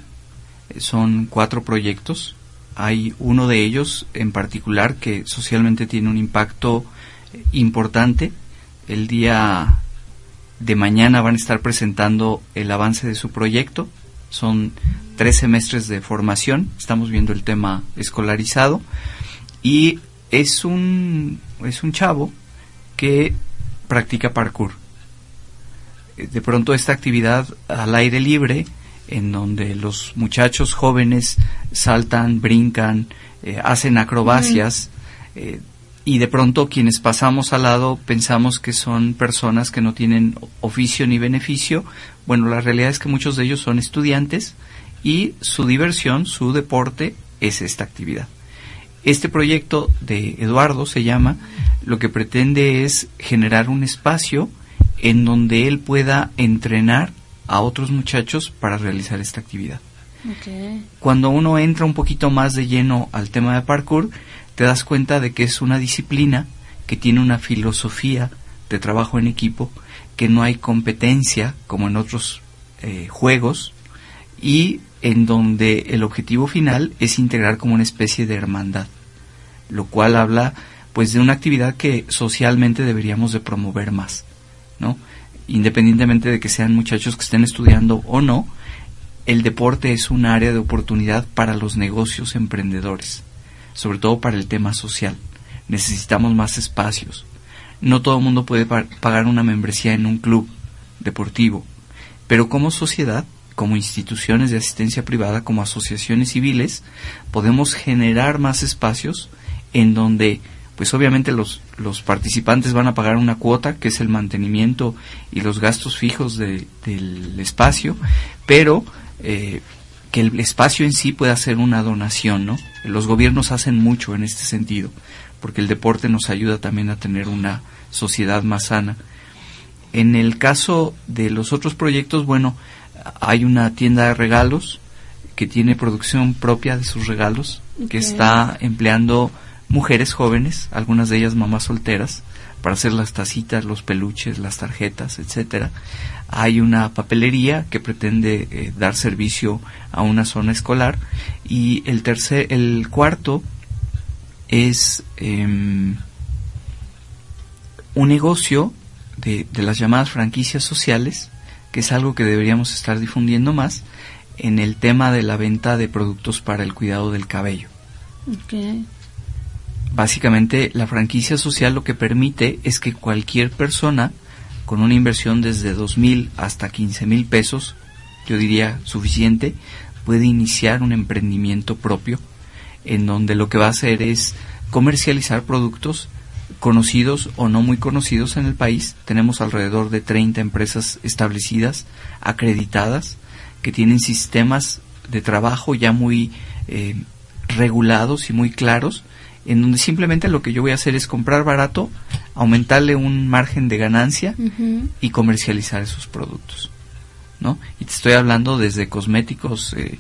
Son cuatro proyectos. Hay uno de ellos en particular que socialmente tiene un impacto eh, importante. El día de mañana van a estar presentando el avance de su proyecto. Son tres semestres de formación. Estamos viendo el tema escolarizado. Y es un, es un chavo que practica parkour. Eh, De pronto esta actividad al aire libre, en donde los muchachos jóvenes saltan, brincan, eh, hacen acrobacias, eh, y de pronto quienes pasamos al lado pensamos que son personas que no tienen oficio ni beneficio. Bueno, la realidad es que muchos de ellos son estudiantes y su diversión, su deporte es esta actividad. Este proyecto de Eduardo se llama, lo que pretende es generar un espacio en donde él pueda entrenar a otros muchachos para realizar esta actividad. Cuando uno entra un poquito más de lleno al tema de parkour, te das cuenta de que es una disciplina que tiene una filosofía de trabajo en equipo, que no hay competencia como en otros eh, juegos y en donde el objetivo final es integrar como una especie de hermandad, lo cual habla pues de una actividad que socialmente deberíamos de promover más, ¿no? Independientemente de que sean muchachos que estén estudiando o no, el deporte es un área de oportunidad para los negocios emprendedores, sobre todo para el tema social. Necesitamos más espacios. No todo el mundo puede pa- pagar una membresía en un club deportivo, pero como sociedad, como instituciones de asistencia privada, como asociaciones civiles, podemos generar más espacios en donde, pues obviamente los, los participantes van a pagar una cuota, que es el mantenimiento y los gastos fijos de- del espacio, pero eh, que el espacio en sí pueda ser una donación, ¿no? Los gobiernos hacen mucho en este sentido, porque el deporte nos ayuda también a tener una sociedad más sana. En el caso de los otros proyectos, bueno, hay una tienda de regalos que tiene producción propia de sus regalos, que está empleando mujeres jóvenes, algunas de ellas mamás solteras, para hacer las tacitas, los peluches, las tarjetas, etcétera. Hay una papelería que pretende eh, dar servicio a una zona escolar y el tercer, el cuarto es em, un negocio de, de las llamadas franquicias sociales, que es algo que deberíamos estar difundiendo más en el tema de la venta de productos para el cuidado del cabello. Ok. Básicamente, la franquicia social lo que permite es que cualquier persona con una inversión desde dos mil hasta quince mil pesos, yo diría suficiente, puede iniciar un emprendimiento propio en donde lo que va a hacer es comercializar productos conocidos o no muy conocidos en el país. Tenemos alrededor de 30 empresas establecidas, acreditadas, que tienen sistemas de trabajo ya muy eh, regulados y muy claros, en donde simplemente lo que yo voy a hacer es comprar barato, aumentarle un margen de ganancia y comercializar esos productos. ¿no? Y te estoy hablando desde cosméticos, eh,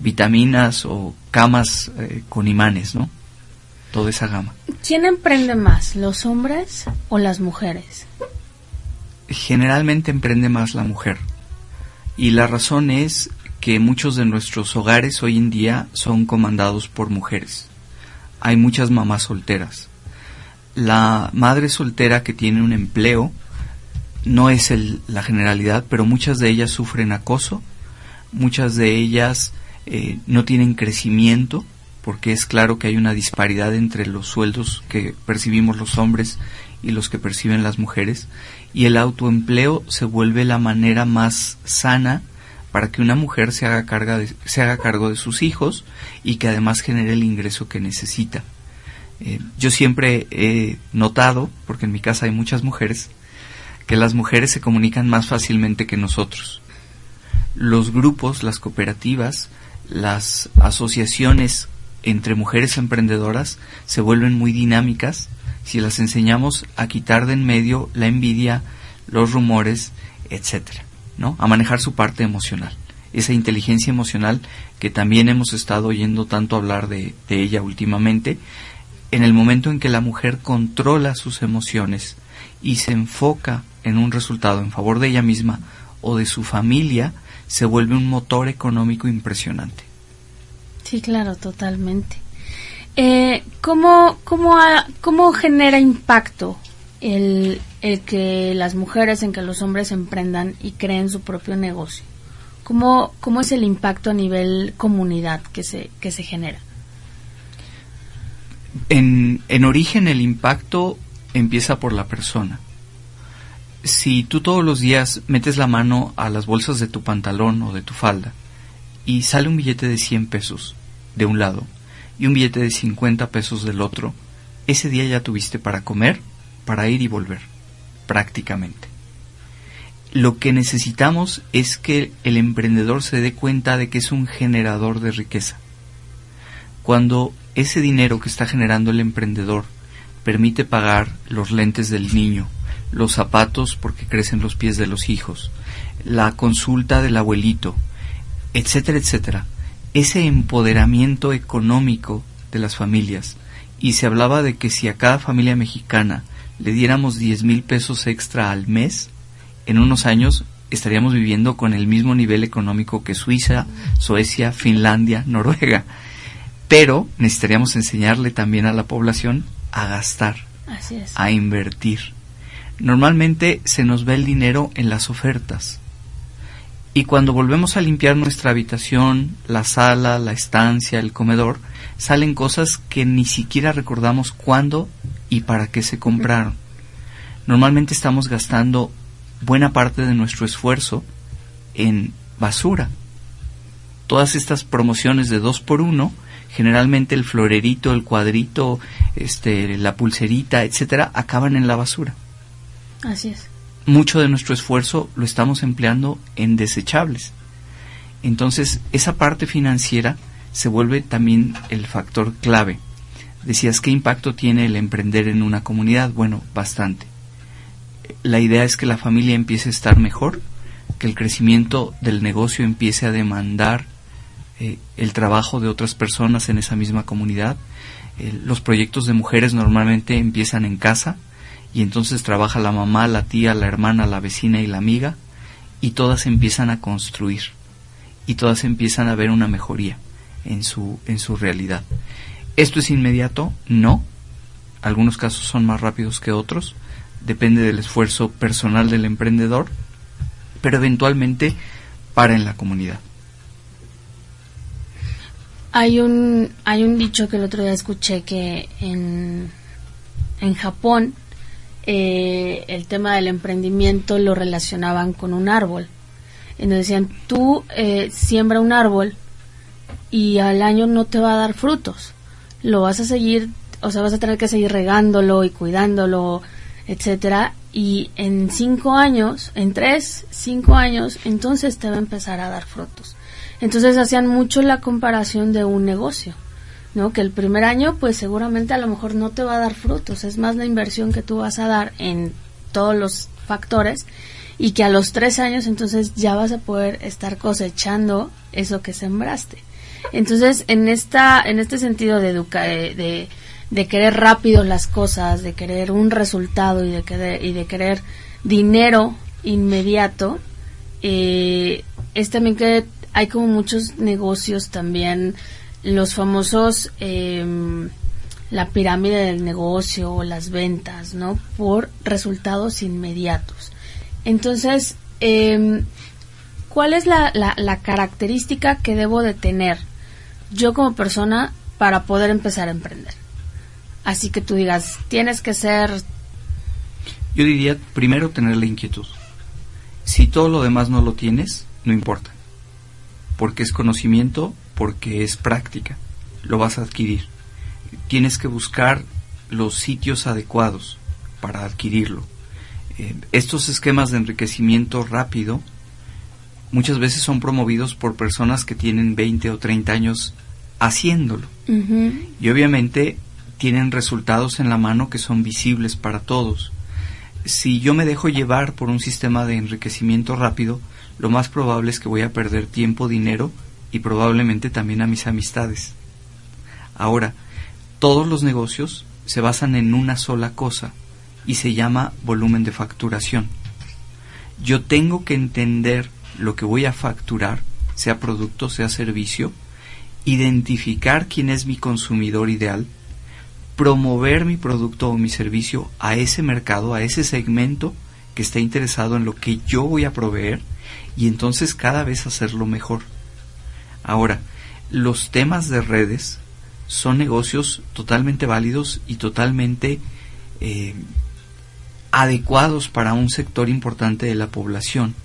vitaminas o camas eh, con imanes, ¿no? Toda esa gama. ¿Quién emprende más, los hombres o las mujeres? Generalmente emprende más la mujer. Y la razón es que muchos de nuestros hogares hoy en día son comandados por mujeres. Hay muchas mamás solteras. La madre soltera que tiene un empleo no es el- la generalidad, pero muchas de ellas sufren acoso, muchas de ellas eh, no tienen crecimiento, porque es claro que hay una disparidad entre los sueldos que percibimos los hombres y los que perciben las mujeres, y el autoempleo se vuelve la manera más sana para que una mujer se haga, carga de- se haga cargo de sus hijos y que además genere el ingreso que necesita. Eh, yo siempre he notado, porque en mi casa hay muchas mujeres, que las mujeres se comunican más fácilmente que nosotros. Los grupos, las cooperativas, las asociaciones entre mujeres emprendedoras se vuelven muy dinámicas si las enseñamos a quitar de en medio la envidia, los rumores, etcétera, ¿no? A manejar su parte emocional. Esa inteligencia emocional que también hemos estado oyendo tanto hablar de, de ella últimamente, en el momento en que la mujer controla sus emociones y se enfoca en un resultado en favor de ella misma o de su familia, se vuelve un motor económico impresionante. Sí, claro, totalmente. Eh, ¿cómo, cómo, ha- ¿Cómo genera impacto el, el que las mujeres, en que los hombres emprendan y creen su propio negocio? ¿Cómo, cómo es el impacto a nivel comunidad que se, que se genera? En, en origen el impacto empieza por la persona. Si tú todos los días metes la mano a las bolsas de tu pantalón o de tu falda y sale un billete de 100 pesos de un lado y un billete de 50 pesos del otro, ese día ya tuviste para comer, para ir y volver, prácticamente. Lo que necesitamos es que el emprendedor se dé cuenta de que es un generador de riqueza. Cuando ese dinero que está generando el emprendedor permite pagar los lentes del niño, los zapatos porque crecen los pies de los hijos, la consulta del abuelito, etcétera, etcétera, ese empoderamiento económico de las familias, y se hablaba de que si a cada familia mexicana le diéramos 10 mil pesos extra al mes, en unos años estaríamos viviendo con el mismo nivel económico que Suiza, Suecia, Finlandia, Noruega. Pero necesitaríamos enseñarle también a la población a gastar, Así es. a invertir. Normalmente se nos ve el dinero en las ofertas. Y cuando volvemos a limpiar nuestra habitación, la sala, la estancia, el comedor, salen cosas que ni siquiera recordamos cuándo y para qué se compraron. Normalmente estamos gastando buena parte de nuestro esfuerzo en basura. Todas estas promociones de dos por uno, generalmente el florerito, el cuadrito, este, la pulserita, etcétera, acaban en la basura Mucho de nuestro esfuerzo lo estamos empleando en desechables. Entonces, esa parte financiera se vuelve también el factor clave. Decías, ¿qué impacto tiene el emprender en una comunidad? Bueno, bastante. La idea es que la familia empiece a estar mejor, que el crecimiento del negocio empiece a demandar eh, el trabajo de otras personas en esa misma comunidad. Eh, los proyectos de mujeres normalmente empiezan en casa, y entonces trabaja la mamá, la tía, la hermana, la vecina y la amiga y todas empiezan a construir y todas empiezan a ver una mejoría en su en su realidad. ¿Esto es inmediato? No. Algunos casos son más rápidos que otros, depende del esfuerzo personal del emprendedor, pero eventualmente para en la comunidad. Hay un, hay un dicho que el otro día escuché que en, en Japón eh, el tema del emprendimiento lo relacionaban con un árbol. Entonces decían, tú eh, siembra un árbol y al año no te va a dar frutos. Lo vas a seguir, o sea, vas a tener que seguir regándolo y cuidándolo, etcétera. Y en cinco años, en tres, cinco años, entonces te va a empezar a dar frutos. Entonces hacían mucho la comparación de un negocio. ¿No? Que el primer año, pues seguramente a lo mejor no te va a dar frutos, es más la inversión que tú vas a dar en todos los factores y que a los tres años entonces ya vas a poder estar cosechando eso que sembraste. Entonces, en esta, en este sentido de educa de, de, de querer rápido las cosas, de querer un resultado y de querer, y de querer dinero inmediato, eh, es también que hay como muchos negocios también, los famosos, em, la pirámide del negocio o las ventas, ¿no? Por resultados inmediatos. Entonces, em, ¿cuál es la, la, la característica que debo de tener yo como persona para poder empezar a emprender? Así que tú digas, tienes que ser... Yo diría, primero, tener la inquietud. Si todo lo demás no lo tienes, no importa. Porque es conocimiento, porque es práctica. Lo vas a adquirir. Tienes que buscar los sitios adecuados para adquirirlo. Eh, estos esquemas de enriquecimiento rápido muchas veces son promovidos por personas que tienen 20 o 30 años haciéndolo. Y obviamente tienen resultados en la mano que son visibles para todos. Si yo me dejo llevar por un sistema de enriquecimiento rápido, lo más probable es que voy a perder tiempo, dinero y probablemente también a mis amistades. Ahora, todos los negocios se basan en una sola cosa y se llama volumen de facturación. Yo tengo que entender lo que voy a facturar, sea producto, sea servicio, identificar quién es mi consumidor ideal, promover mi producto o mi servicio a ese mercado, a ese segmento que está interesado en lo que yo voy a proveer y entonces cada vez hacerlo mejor. Ahora, los temas de redes son negocios totalmente válidos y totalmente eh, adecuados para un sector importante de la población.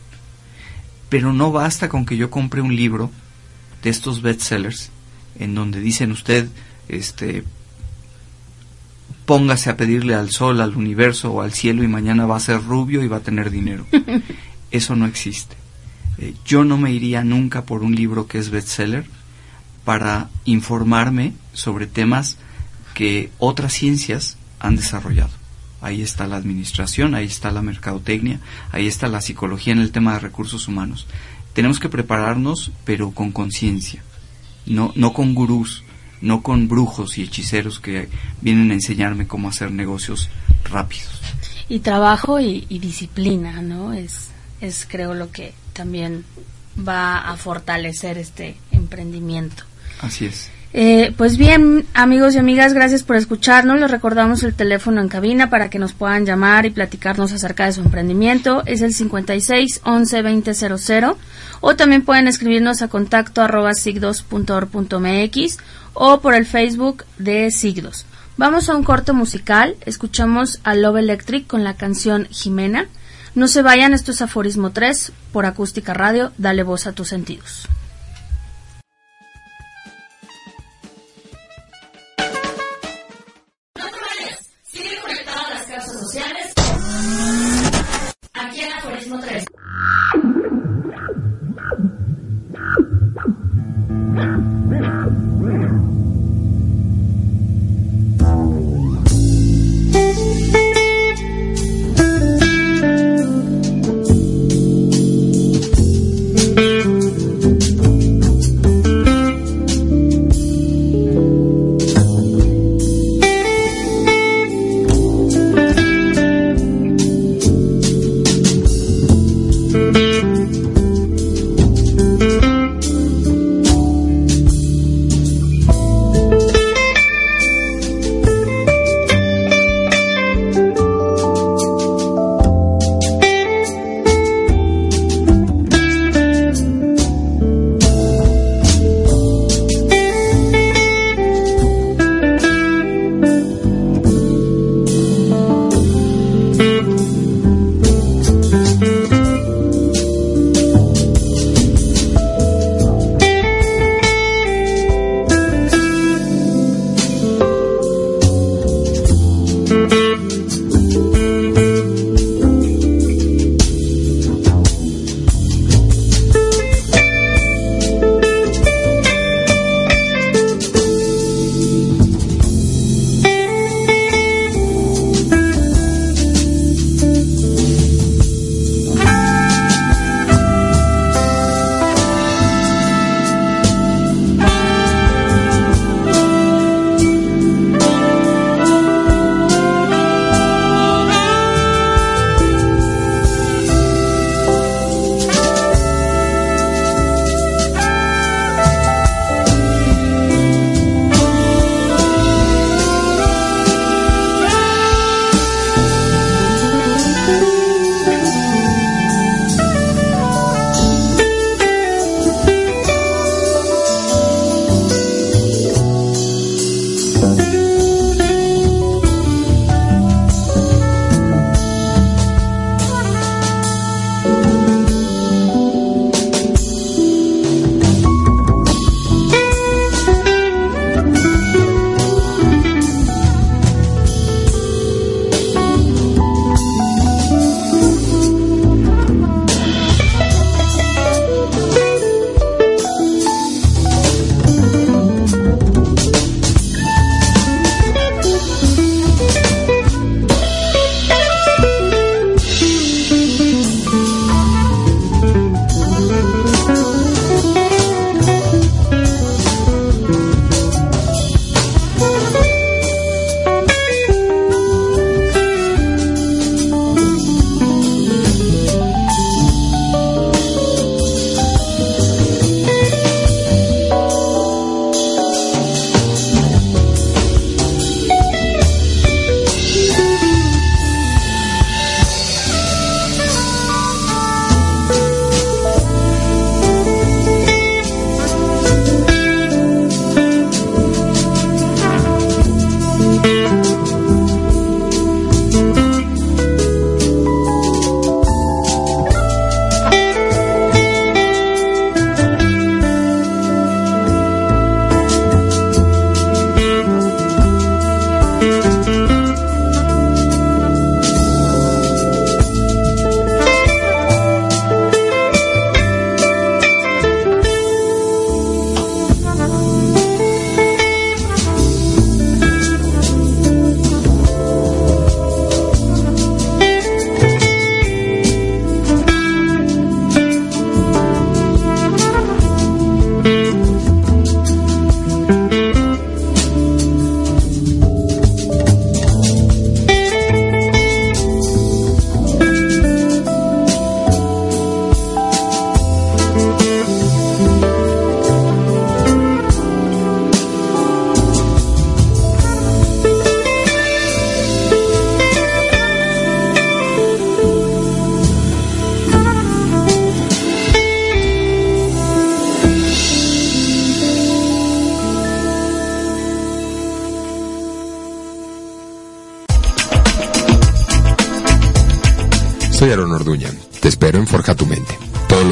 Pero no basta con que yo compre un libro de estos bestsellers en donde dicen usted este póngase a pedirle al sol, al universo o al cielo y mañana va a ser rubio y va a tener dinero. Eso no existe. Eh, yo no me iría nunca por un libro que es bestseller para informarme sobre temas que otras ciencias han desarrollado. Ahí está la administración, ahí está la mercadotecnia, ahí está la psicología en el tema de recursos humanos. Tenemos que prepararnos, pero con conciencia, no, no con gurús, no con brujos y hechiceros que vienen a enseñarme cómo hacer negocios rápidos. Y trabajo y, disciplina, ¿no? Es, es creo lo que también va a fortalecer este emprendimiento. Así es. Eh, pues bien, amigos y amigas, gracias por escucharnos. Les recordamos el teléfono en cabina para que nos puedan llamar y platicarnos acerca de su emprendimiento. Es el 56 11 20 00 o también pueden escribirnos a contacto arroba sigdos.org.mx o por el Facebook de Sigdos. Vamos a un corte musical. Escuchamos a Love Electric con la canción Jimena. No se vayan, esto es Aforismo 3 por Acústica Radio, dale voz a tus sentidos. Sigue conectada a las causas sociales Aquí en Aforismo 3.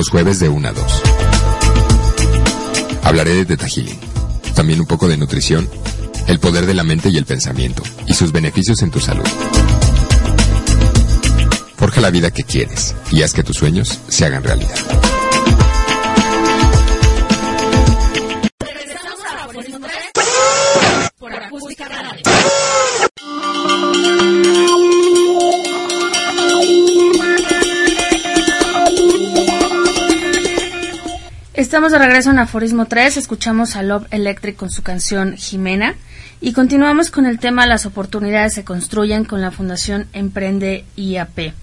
Jueves de 1 a 2. Hablaré de Teta Healing, también un poco de nutrición, el poder de la mente y el pensamiento, y sus beneficios en tu salud. Forja la vida que quieres y haz que tus sueños se hagan realidad. Estamos de regreso en Aforismo 3, escuchamos a Love Electric con su canción Jimena y continuamos con el tema Las oportunidades se construyen con la Fundación Emprende IAP.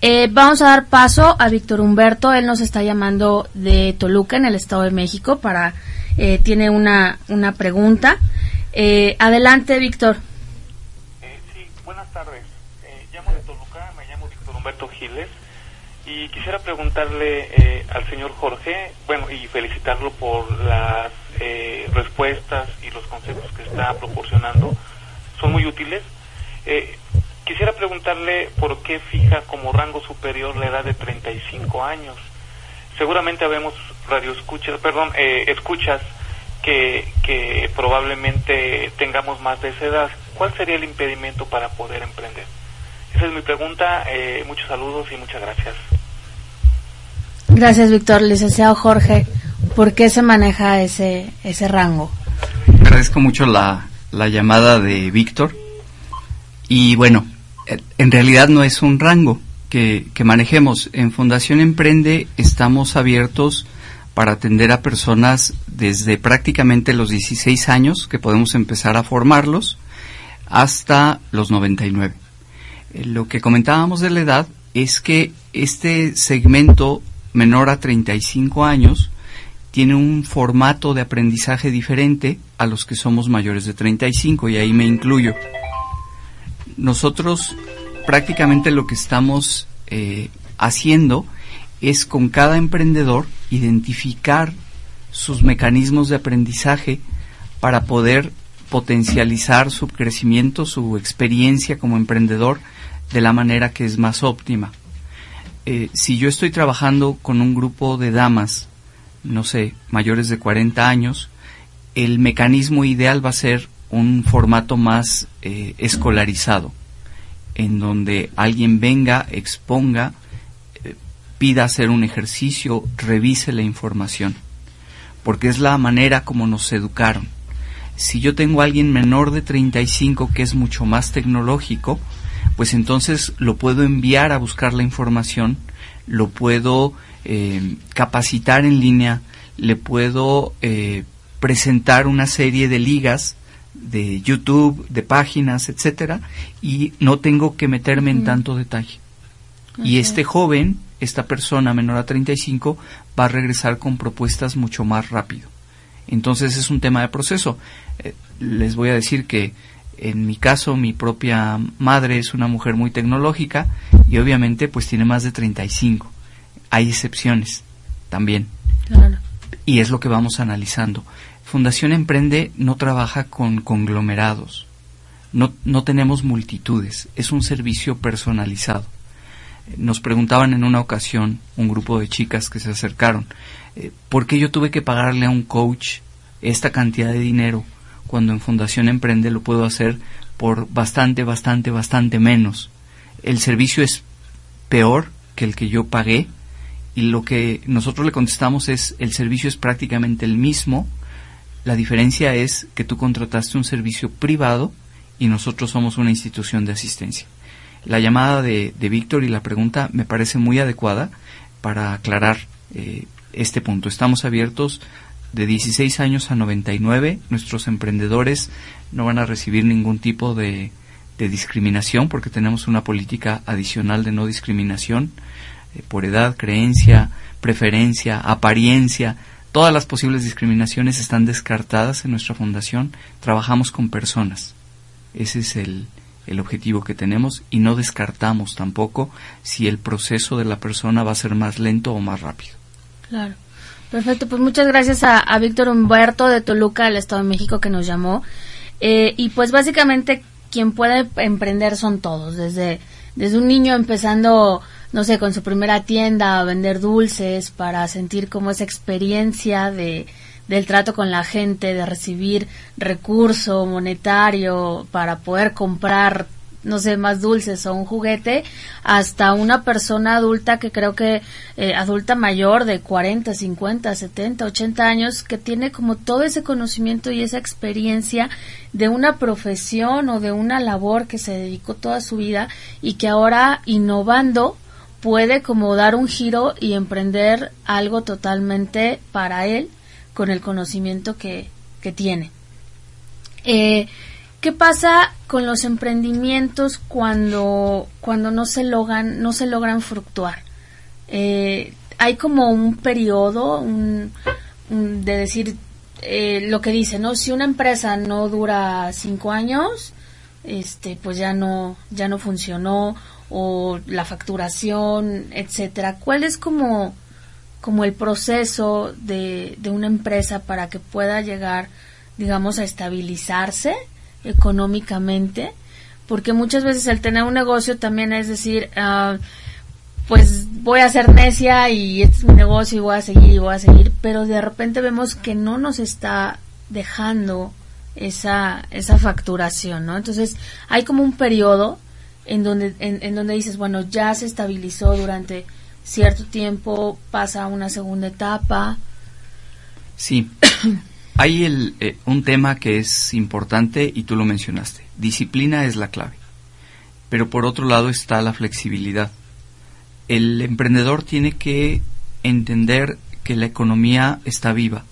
Eh, vamos a dar paso a Víctor Humberto, él nos está llamando de Toluca, en el Estado de México, para eh, tiene una, una pregunta. Eh, adelante, Víctor. sí, buenas tardes. llamo de Toluca, me llamo Víctor Humberto Giles y quisiera preguntarle eh, al señor Jorge, y felicitarlo por las eh, respuestas y los conceptos que está proporcionando. Son muy útiles. Eh, quisiera preguntarle por qué fija como rango superior la edad de 35 años. Seguramente habemos radioescuchas, perdón, escuchas que, que probablemente tengamos más de esa edad. ¿Cuál sería el impedimento para poder emprender? Esa es mi pregunta. muchos saludos y muchas gracias. Gracias, Víctor. Licenciado Jorge, ¿por qué se maneja ese, ese rango? Agradezco mucho la, la llamada de Víctor. Y bueno, en realidad no es un rango que, que manejemos. En Fundación Emprende estamos abiertos para atender a personas desde prácticamente los 16 años, que podemos empezar a formarlos, hasta los 99. Eh, lo que comentábamos de la edad es que este segmento menor a 35 años tiene un formato de aprendizaje diferente a los que somos mayores de 35 y ahí me incluyo. Nosotros prácticamente lo que estamos eh, haciendo es con cada emprendedor identificar sus mecanismos de aprendizaje para poder potencializar su crecimiento, su experiencia como emprendedor de la manera que es más óptima. Eh, si yo estoy trabajando con un grupo de damas, no sé, mayores de 40 años, el mecanismo ideal va a ser un formato más eh, escolarizado, en donde alguien venga, exponga, eh, pida hacer un ejercicio, revise la información, porque es la manera como nos educaron. Si yo tengo a alguien menor de 35 que es mucho más tecnológico, pues entonces lo puedo enviar a buscar la información, lo puedo eh, capacitar en línea, le puedo eh, presentar una serie de ligas de YouTube, de páginas, etcétera, y no tengo que meterme en tanto detalle. Y este joven, esta persona menor a 35, va a regresar con propuestas mucho más rápido. Entonces es un tema de proceso. Eh, les voy a decir que en mi caso, mi propia madre es una mujer muy tecnológica y obviamente pues tiene más de 35. Hay excepciones también. Y es lo que vamos analizando. Fundación Emprende no trabaja con conglomerados. No, no tenemos multitudes. Es un servicio personalizado. Nos preguntaban en una ocasión un grupo de chicas que se acercaron, eh, ¿por qué yo tuve que pagarle a un coach esta cantidad de dinero? Cuando en Fundación Emprende lo puedo hacer por bastante, bastante, bastante menos. El servicio es peor que el que yo pagué y lo que nosotros le contestamos es el servicio es prácticamente el mismo. La diferencia es que tú contrataste un servicio privado y nosotros somos una institución de asistencia. La llamada de, de Víctor y la pregunta me parece muy adecuada para aclarar eh, este punto. Estamos abiertos de 16 años a 99, nuestros emprendedores no van a recibir ningún tipo de, discriminación porque tenemos una política adicional de no discriminación eh, por edad, creencia, preferencia, apariencia. Todas las posibles discriminaciones están descartadas en nuestra fundación. Trabajamos con personas. Ese es el, el objetivo que tenemos y no descartamos tampoco si el proceso de la persona va a ser más lento o más rápido. Claro. Perfecto, pues muchas gracias a, Víctor Humberto de Toluca, del Estado de México, que nos llamó. Eh, y pues básicamente quien puede emprender son todos, desde, desde un niño empezando, no sé, con su primera tienda a vender dulces para sentir como esa experiencia de del trato con la gente, de recibir recurso monetario para poder comprar no sé, más dulces o un juguete, hasta una persona adulta que creo que eh, adulta mayor de 40, 50, 70, 80 años, que tiene como todo ese conocimiento y esa experiencia de una profesión o de una labor que se dedicó toda su vida y que ahora innovando puede como dar un giro y emprender algo totalmente para él con el conocimiento que, que tiene. Eh, ¿Qué pasa con los emprendimientos cuando, cuando no se logran, no se logran fructuar? Eh, hay como un periodo de decir eh, lo que dice, ¿no? Si una empresa no dura cinco años, este, pues ya no, ya no funcionó o la facturación, etcétera. ¿Cuál es como, como el proceso de, de una empresa para que pueda llegar, digamos, a estabilizarse? Económicamente, porque muchas veces el tener un negocio también es decir, ah, pues voy a ser necia y este es mi negocio y voy a seguir y voy a seguir, pero de repente vemos que no nos está dejando esa, esa facturación, ¿no? Entonces hay como un periodo en donde, en donde dices, bueno, ya se estabilizó durante cierto tiempo, pasa a una segunda etapa. Sí. Hay el, eh, un tema que es importante y tú lo mencionaste. Disciplina es la clave. Pero por otro lado está la flexibilidad. El emprendedor tiene que entender que la economía está viva.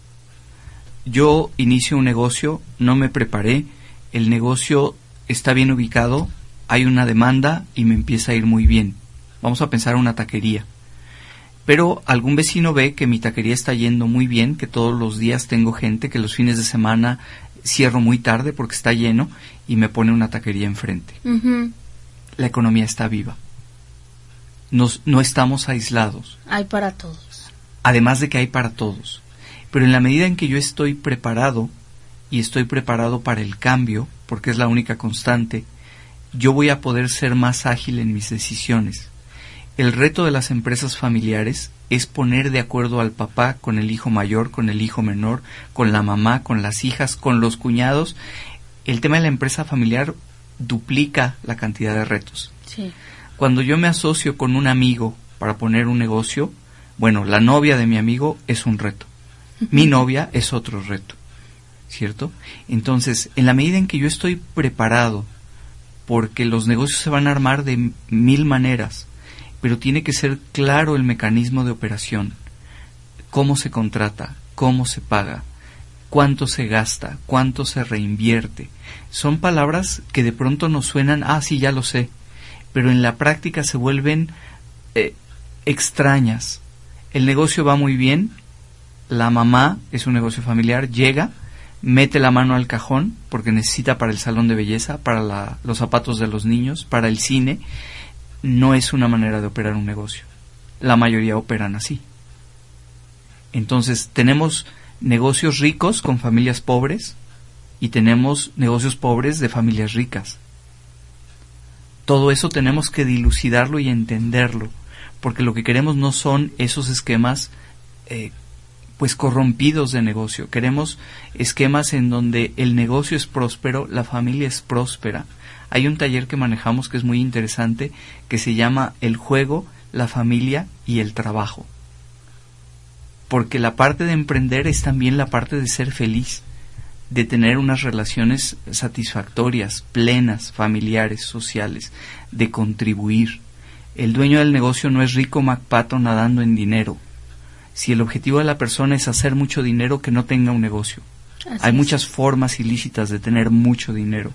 Yo inicio un negocio, no me preparé, el negocio está bien ubicado, hay una demanda y me empieza a ir muy bien. Vamos a pensar una taquería pero algún vecino ve que mi taquería está yendo muy bien, que todos los días tengo gente, que los fines de semana cierro muy tarde porque está lleno y me pone una taquería enfrente. La economía está viva. Nos, no estamos aislados. Hay para todos. Además de que hay para todos. Pero en la medida en que yo estoy preparado y estoy preparado para el cambio, porque es la única constante, yo voy a poder ser más ágil en mis decisiones el reto de las empresas familiares es poner de acuerdo al papá con el hijo mayor, con el hijo menor, con la mamá, con las hijas, con los cuñados. El tema de la empresa familiar duplica la cantidad de retos. Cuando yo me asocio con un amigo para poner un negocio, bueno, la novia de mi amigo es un reto. Mi novia es otro reto. ¿Cierto? Entonces, en la medida en que yo estoy preparado, porque los negocios se van a armar de mil maneras, pero tiene que ser claro el mecanismo de operación, cómo se contrata, cómo se paga, cuánto se gasta, cuánto se reinvierte. Son palabras que de pronto nos suenan, ah, sí, ya lo sé, pero en la práctica se vuelven eh, extrañas. El negocio va muy bien, la mamá es un negocio familiar, llega, mete la mano al cajón porque necesita para el salón de belleza, para los zapatos de los niños, para el cine, no es una manera de operar un negocio. La mayoría operan así. Entonces, tenemos negocios ricos con familias pobres y tenemos negocios pobres de familias ricas. Todo eso tenemos que dilucidarlo y entenderlo, porque lo que queremos no son esos esquemas eh, pues corrompidos de negocio. Queremos esquemas en donde el negocio es próspero, la familia es próspera, hay un taller que manejamos que es muy interesante que se llama El juego, la familia y el trabajo. Porque la parte de emprender es también la parte de ser feliz, de tener unas relaciones satisfactorias, plenas, familiares, sociales, de contribuir. El dueño del negocio no es rico MacPato nadando en dinero. Si el objetivo de la persona es hacer mucho dinero, que no tenga un negocio. Hay muchas formas ilícitas de tener mucho dinero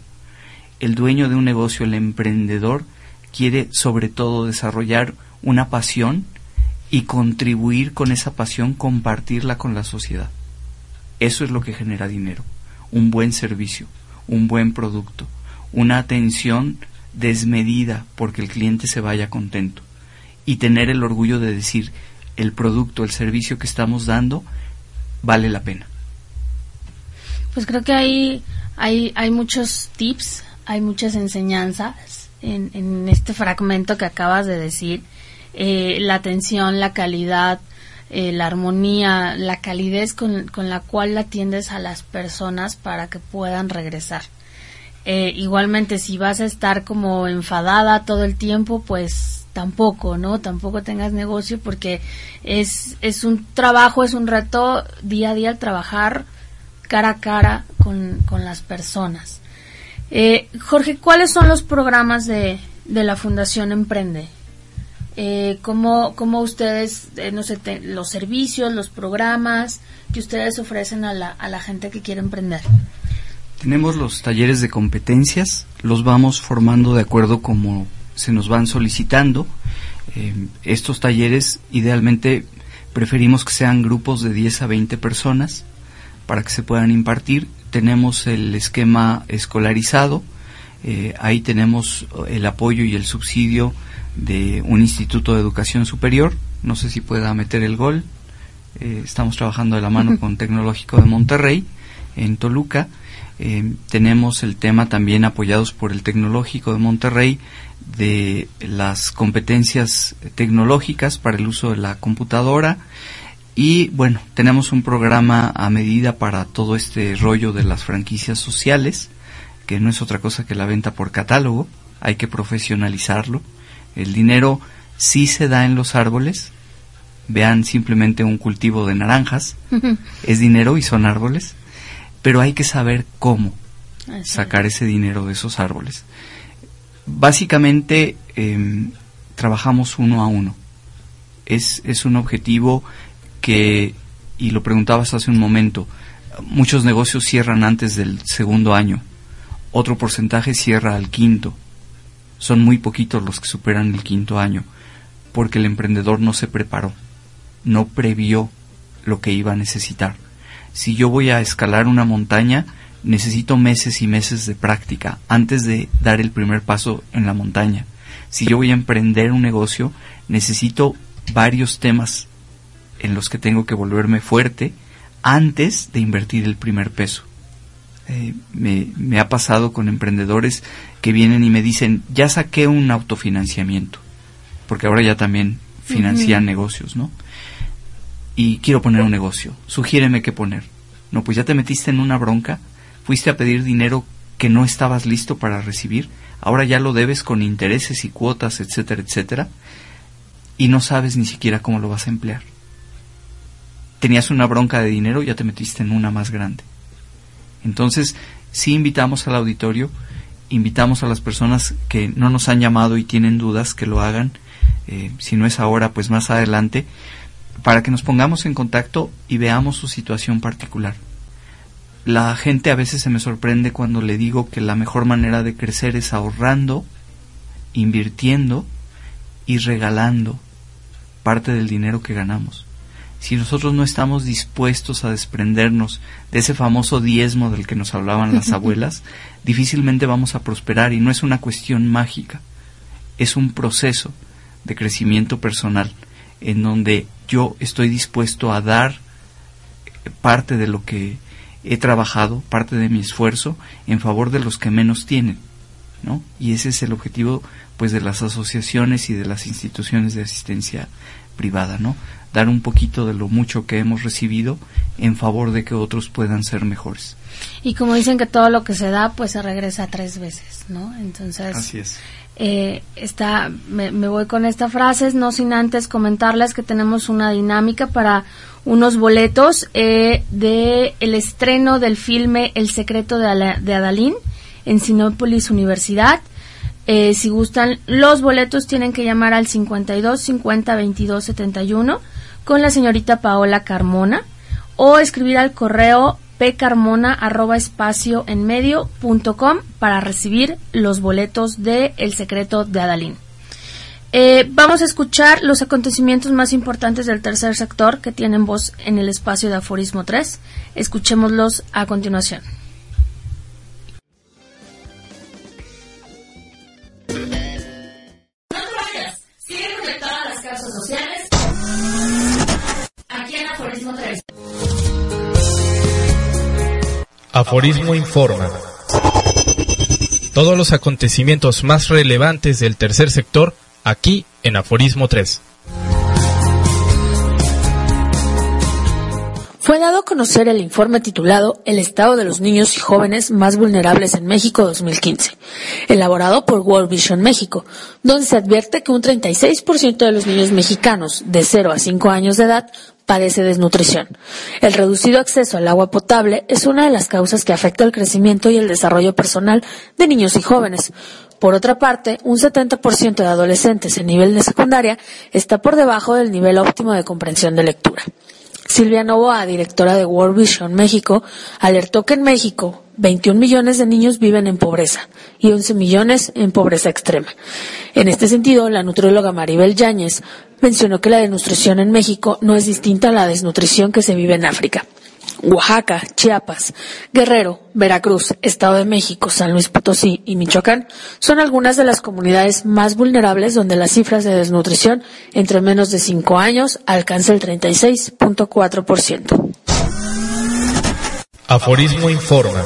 el dueño de un negocio, el emprendedor, quiere sobre todo desarrollar una pasión y contribuir con esa pasión, compartirla con la sociedad. Eso es lo que genera dinero. Un buen servicio, un buen producto, una atención desmedida porque el cliente se vaya contento y tener el orgullo de decir el producto, el servicio que estamos dando vale la pena. Pues creo que hay, hay, hay muchos tips hay muchas enseñanzas en, este fragmento que acabas de decir, eh, la atención, la calidad, eh, la armonía, la calidez con, con la cual atiendes a las personas para que puedan regresar. Eh, igualmente, si vas a estar como enfadada todo el tiempo, pues tampoco, ¿no? Tampoco tengas negocio porque es, es un trabajo, es un reto día a día trabajar cara a cara con, con las personas. Eh, Jorge, ¿cuáles son los programas de, de la Fundación Emprende? Eh, ¿cómo, cómo ustedes, eh, no sé, los servicios, los programas que ustedes ofrecen a la, a la gente que quiere emprender? Tenemos los talleres de competencias, los vamos formando de acuerdo como se nos van solicitando. Eh, estos talleres idealmente preferimos que sean grupos de 10 a 20 personas para que se puedan impartir. Tenemos el esquema escolarizado, eh, ahí tenemos el apoyo y el subsidio de un instituto de educación superior. No sé si pueda meter el gol. Eh, estamos trabajando de la mano con Tecnológico de Monterrey en Toluca. Eh, tenemos el tema también apoyados por el Tecnológico de Monterrey de las competencias tecnológicas para el uso de la computadora y bueno, tenemos un programa a medida para todo este rollo de las franquicias sociales, que no es otra cosa que la venta por catálogo, hay que profesionalizarlo. El dinero sí se da en los árboles, vean simplemente un cultivo de naranjas, es dinero y son árboles, pero hay que saber cómo Así sacar ese dinero de esos árboles. Básicamente em, trabajamos uno a uno. Es, es un objetivo que, y lo preguntabas hace un momento, muchos negocios cierran antes del segundo año, otro porcentaje cierra al quinto. Son muy poquitos los que superan el quinto año, porque el emprendedor no se preparó, no previó lo que iba a necesitar. Si yo voy a escalar una montaña, necesito meses y meses de práctica antes de dar el primer paso en la montaña. Si yo voy a emprender un negocio, necesito varios temas en los que tengo que volverme fuerte antes de invertir el primer peso. Eh, me, me ha pasado con emprendedores que vienen y me dicen, ya saqué un autofinanciamiento, porque ahora ya también financian negocios, ¿no? Y quiero poner un negocio, sugiéreme qué poner. No, pues ya te metiste en una bronca, fuiste a pedir dinero que no estabas listo para recibir, ahora ya lo debes con intereses y cuotas, etcétera, etcétera, y no sabes ni siquiera cómo lo vas a emplear. Tenías una bronca de dinero, ya te metiste en una más grande. Entonces, sí invitamos al auditorio, invitamos a las personas que no nos han llamado y tienen dudas que lo hagan, eh, si no es ahora, pues más adelante, para que nos pongamos en contacto y veamos su situación particular. La gente a veces se me sorprende cuando le digo que la mejor manera de crecer es ahorrando, invirtiendo y regalando parte del dinero que ganamos. Si nosotros no estamos dispuestos a desprendernos de ese famoso diezmo del que nos hablaban las abuelas, difícilmente vamos a prosperar y no es una cuestión mágica, es un proceso de crecimiento personal en donde yo estoy dispuesto a dar parte de lo que he trabajado, parte de mi esfuerzo en favor de los que menos tienen, ¿no? Y ese es el objetivo pues de las asociaciones y de las instituciones de asistencia privada, ¿no? Dar un poquito de lo mucho que hemos recibido en favor de que otros puedan ser mejores. Y como dicen que todo lo que se da, pues se regresa tres veces, ¿no? Entonces, Así es. eh, está, me, me voy con esta frase, no sin antes comentarles que tenemos una dinámica para unos boletos eh, de el estreno del filme El secreto de, Ala- de Adalín en Sinópolis Universidad. Eh, si gustan los boletos tienen que llamar al 52 50 22 71 con la señorita Paola Carmona o escribir al correo pcarmona arroba espacio en medio punto com para recibir los boletos de El secreto de Adalín. Eh, vamos a escuchar los acontecimientos más importantes del tercer sector que tienen voz en el espacio de Aforismo 3. Escuchémoslos a continuación. Aforismo 3. Aforismo Informa. todos los acontecimientos más relevantes del tercer sector aquí en Aforismo 3. Fue dado a conocer el informe titulado El estado de los niños y jóvenes más vulnerables en México 2015, elaborado por World Vision México, donde se advierte que un 36% de los niños mexicanos de 0 a 5 años de edad padece desnutrición. El reducido acceso al agua potable es una de las causas que afecta el crecimiento y el desarrollo personal de niños y jóvenes. Por otra parte, un 70% de adolescentes en nivel de secundaria está por debajo del nivel óptimo de comprensión de lectura. Silvia Novoa, directora de World Vision México, alertó que en México 21 millones de niños viven en pobreza y 11 millones en pobreza extrema. En este sentido, la nutrióloga Maribel Yáñez mencionó que la desnutrición en México no es distinta a la desnutrición que se vive en África. Oaxaca, Chiapas, Guerrero, Veracruz, Estado de México, San Luis Potosí y Michoacán son algunas de las comunidades más vulnerables donde las cifras de desnutrición entre menos de 5 años alcanza el 36.4%. Aforismo Informa.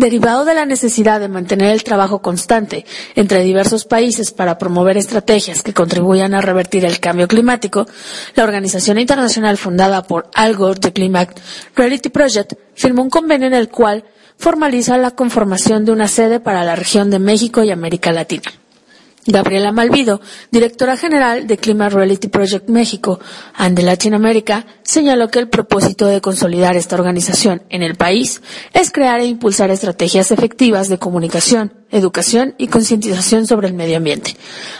Derivado de la necesidad de mantener el trabajo constante entre diversos países para promover estrategias que contribuyan a revertir el cambio climático, la organización internacional fundada por Al Gore The Climate Reality Project firmó un convenio en el cual formaliza la conformación de una sede para la región de México y América Latina. Gabriela Malvido, directora general de Climate Reality Project México and de Latinoamérica, señaló que el propósito de consolidar esta organización en el país es crear e impulsar estrategias efectivas de comunicación, educación y concientización sobre el medio ambiente.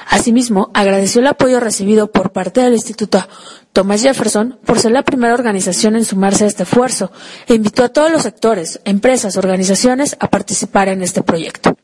Asimismo, agradeció el apoyo recibido por parte del Instituto Thomas Jefferson por ser la primera organización en sumarse a este esfuerzo e invitó a todos los sectores, empresas, organizaciones a participar en este proyecto.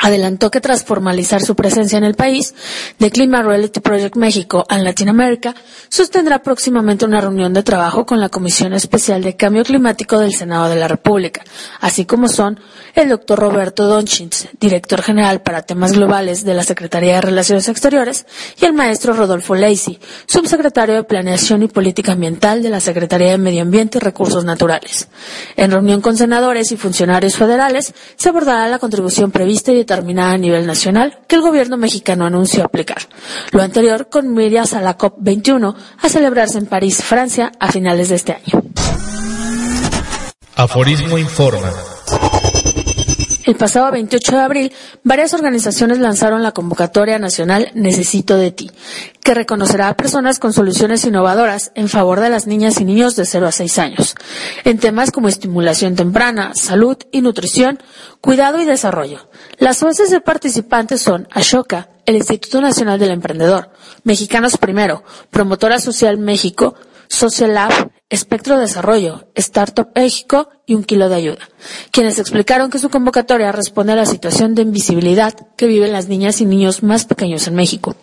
Adelantó que tras formalizar su presencia en el país, The Climate Reality Project México en Latinoamérica sostendrá próximamente una reunión de trabajo con la Comisión Especial de Cambio Climático del Senado de la República, así como son el doctor Roberto Donchitz, director general para temas globales de la Secretaría de Relaciones Exteriores, y el maestro Rodolfo Lacey, subsecretario de Planeación y Política Ambiental de la Secretaría de Medio Ambiente y Recursos Naturales. En reunión con senadores y funcionarios federales se abordará la contribución prevista determinada a nivel nacional que el gobierno mexicano anunció aplicar. Lo anterior con miras a la COP21 a celebrarse en París, Francia, a finales de este año. Aforismo Informa. El pasado 28 de abril, varias organizaciones lanzaron la convocatoria nacional Necesito de ti, que reconocerá a personas con soluciones innovadoras en favor de las niñas y niños de 0 a 6 años, en temas como estimulación temprana, salud y nutrición, cuidado y desarrollo. Las voces de participantes son Ashoka, el Instituto Nacional del Emprendedor, Mexicanos Primero, Promotora Social México, Social Lab, Espectro Desarrollo, Startup México y Un Kilo de Ayuda, quienes explicaron que su convocatoria responde a la situación de invisibilidad que viven las niñas y niños más pequeños en México.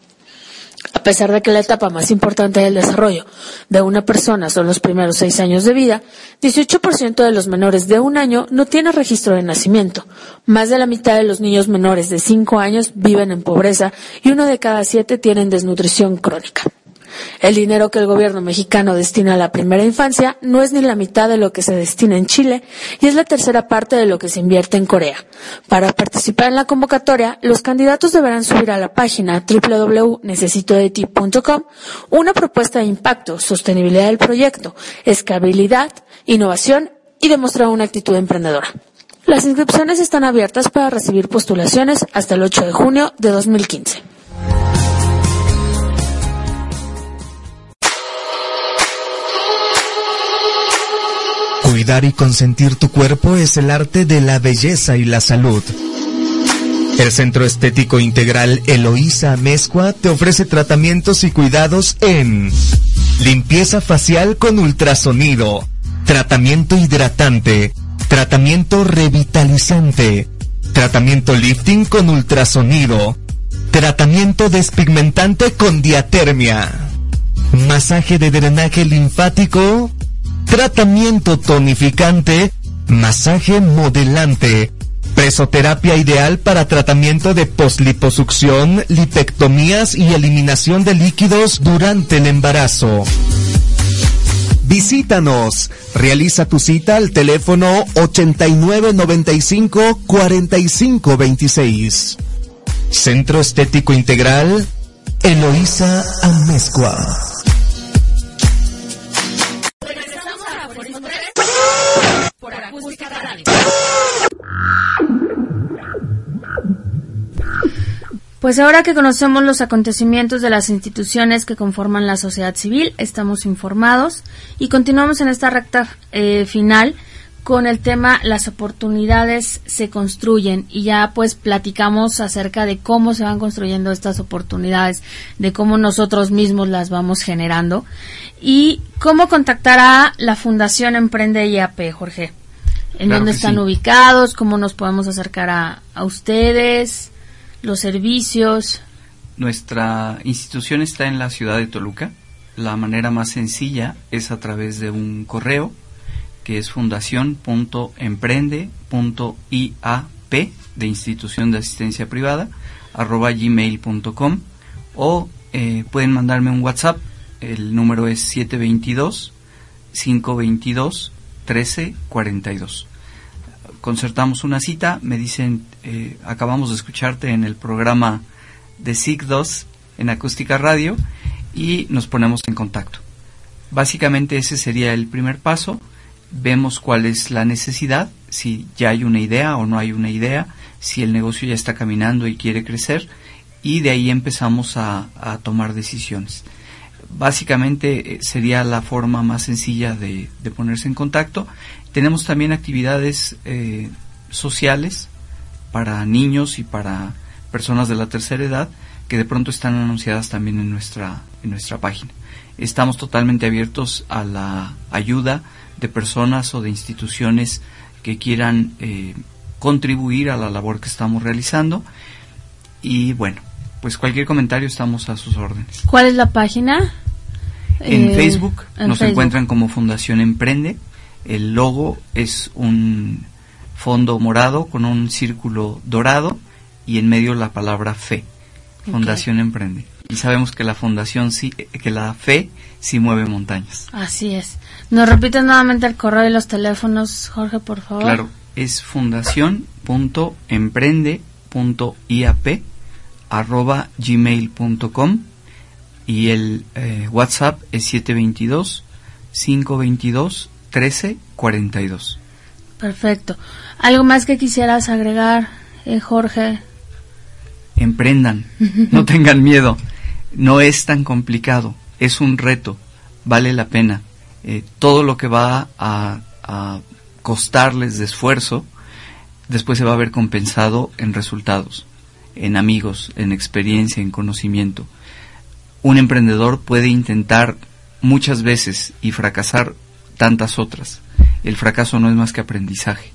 A pesar de que la etapa más importante del desarrollo de una persona son los primeros seis años de vida, 18% de los menores de un año no tiene registro de nacimiento. Más de la mitad de los niños menores de cinco años viven en pobreza y uno de cada siete tienen desnutrición crónica. El dinero que el gobierno mexicano destina a la primera infancia no es ni la mitad de lo que se destina en Chile y es la tercera parte de lo que se invierte en Corea. Para participar en la convocatoria, los candidatos deberán subir a la página www.necesitodeti.com una propuesta de impacto, sostenibilidad del proyecto, escalabilidad, innovación y demostrar una actitud emprendedora. Las inscripciones están abiertas para recibir postulaciones hasta el 8 de junio de 2015. Cuidar y consentir tu cuerpo es el arte de la belleza y la salud. El Centro Estético Integral Eloísa Amezcua te ofrece tratamientos y cuidados en limpieza facial con ultrasonido, tratamiento hidratante, tratamiento revitalizante, tratamiento lifting con ultrasonido, tratamiento despigmentante con diatermia, masaje de drenaje linfático, tratamiento tonificante, masaje modelante, presoterapia ideal para tratamiento de posliposucción, lipectomías y eliminación de líquidos durante el embarazo. Visítanos. Realiza tu cita al teléfono 8995 4526. Centro Estético Integral Eloísa Amezcua. Por Acústica Radio. Pues ahora que conocemos los acontecimientos de las instituciones que conforman la sociedad civil, estamos informados y continuamos en esta recta eh, final con el tema las oportunidades se construyen y ya pues platicamos acerca de cómo se van construyendo estas oportunidades, de cómo nosotros mismos las vamos generando y cómo contactar a la Fundación Emprende IAP, Jorge. ¿En Claro dónde están sí. ubicados? ¿Cómo nos podemos acercar a, a ustedes? Los servicios. Nuestra institución está en la ciudad de Toluca. La manera más sencilla es a través de un correo que es fundación.emprende.iap de institución de asistencia privada arroba gmail.com o eh, pueden mandarme un WhatsApp. El número es 722 522 1342 concertamos una cita, me dicen, eh, acabamos de escucharte en el programa de SIG2 en Acústica Radio y nos ponemos en contacto. Básicamente ese sería el primer paso, vemos cuál es la necesidad, si ya hay una idea o no hay una idea, si el negocio ya está caminando y quiere crecer y de ahí empezamos a tomar decisiones. Básicamente eh, sería la forma más sencilla de, ponerse en contacto. Tenemos también actividades eh, sociales para niños y para personas de la tercera edad que de pronto están anunciadas también en nuestra, en nuestra página. Estamos totalmente abiertos a la ayuda de personas o de instituciones que quieran eh, contribuir a la labor que estamos realizando. Y bueno, pues cualquier comentario estamos a sus órdenes. ¿Cuál es la página? En Eh, Facebook en nos Facebook. encuentran como Fundación Emprende. El logo es un fondo morado con un círculo dorado y en medio la palabra fe. Fundación Emprende. Y sabemos que la fundación sí, que la fe sí mueve montañas. Así es. ¿Nos repites nuevamente el correo y los teléfonos, Jorge, por favor? Claro, es fundación.emprende.iap arroba gmail.com y el eh, WhatsApp es 722 522 1342. Perfecto. ¿Algo más que quisieras agregar, eh, Jorge? Emprendan, no tengan miedo, no es tan complicado, es un reto, vale la pena. Eh, todo lo que va a, a costarles de esfuerzo, después se va a ver compensado en resultados, en amigos, en experiencia, en conocimiento. Un emprendedor puede intentar muchas veces y fracasar tantas otras. El fracaso no es más que aprendizaje.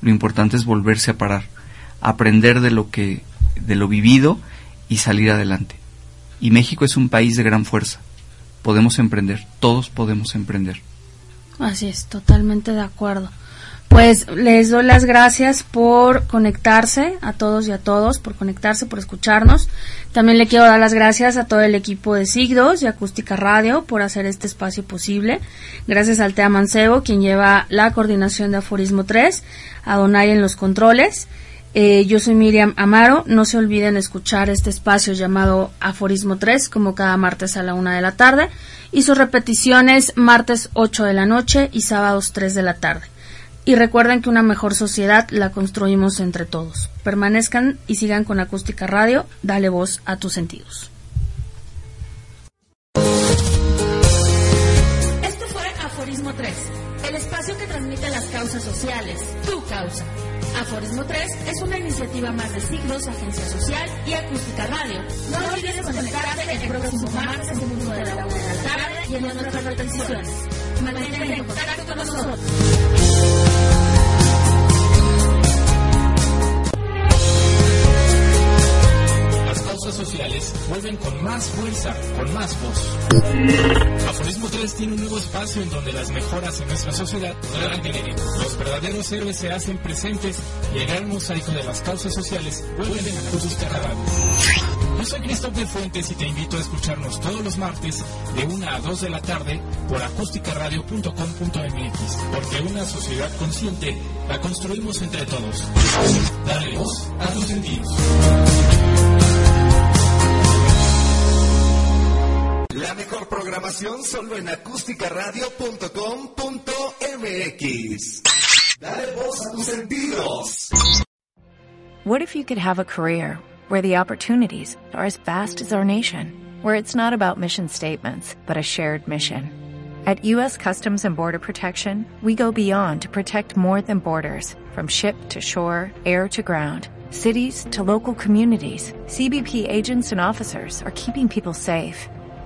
Lo importante es volverse a parar, aprender de lo que de lo vivido y salir adelante. Y México es un país de gran fuerza. Podemos emprender, todos podemos emprender. Así es, totalmente de acuerdo. Pues les doy las gracias por conectarse a todos y a todos, por conectarse, por escucharnos. También le quiero dar las gracias a todo el equipo de Sigdos y Acústica Radio por hacer este espacio posible. Gracias al Tea Mancebo, quien lleva la coordinación de Aforismo 3, a Donay en los controles. Eh, yo soy Miriam Amaro. No se olviden escuchar este espacio llamado Aforismo 3, como cada martes a la una de la tarde, y sus repeticiones martes 8 de la noche y sábados 3 de la tarde. Y recuerden que una mejor sociedad la construimos entre todos. Permanezcan y sigan con Acústica Radio. Dale voz a tus sentidos. Esto fue Aforismo 3, el espacio que transmite las causas sociales, tu causa. Aforismo 3 es una iniciativa más de Siglos, Agencia Social y Acústica Radio. No olvides conectarte el próximo martes en punto de la una de la tarde y en nuestras repeticiones. Mantente en contacto con nosotros. Sociales vuelven con más fuerza, con más voz. Aforismo 3 tiene un nuevo espacio en donde las mejoras en nuestra sociedad podrán tener. Los verdaderos héroes se hacen presentes y el gran mosaico de las causas sociales vuelven la acústica radio. Yo soy Cristóbal Fuentes y te invito a escucharnos todos los martes de 1 a 2 de la tarde por acústicaradio.com.mx, porque una sociedad consciente la construimos entre todos. Dale voz a tus sentidos. Programación solo en acústicaradio.com.mx. Dale voz a tus sentidos. What if you could have a career where the opportunities are as vast as our nation, where it's not about mission statements, but a shared mission? At U.S. Customs and Border Protection, we go beyond to protect more than borders, from ship to shore, air to ground, cities to local communities. CBP agents and officers are keeping people safe.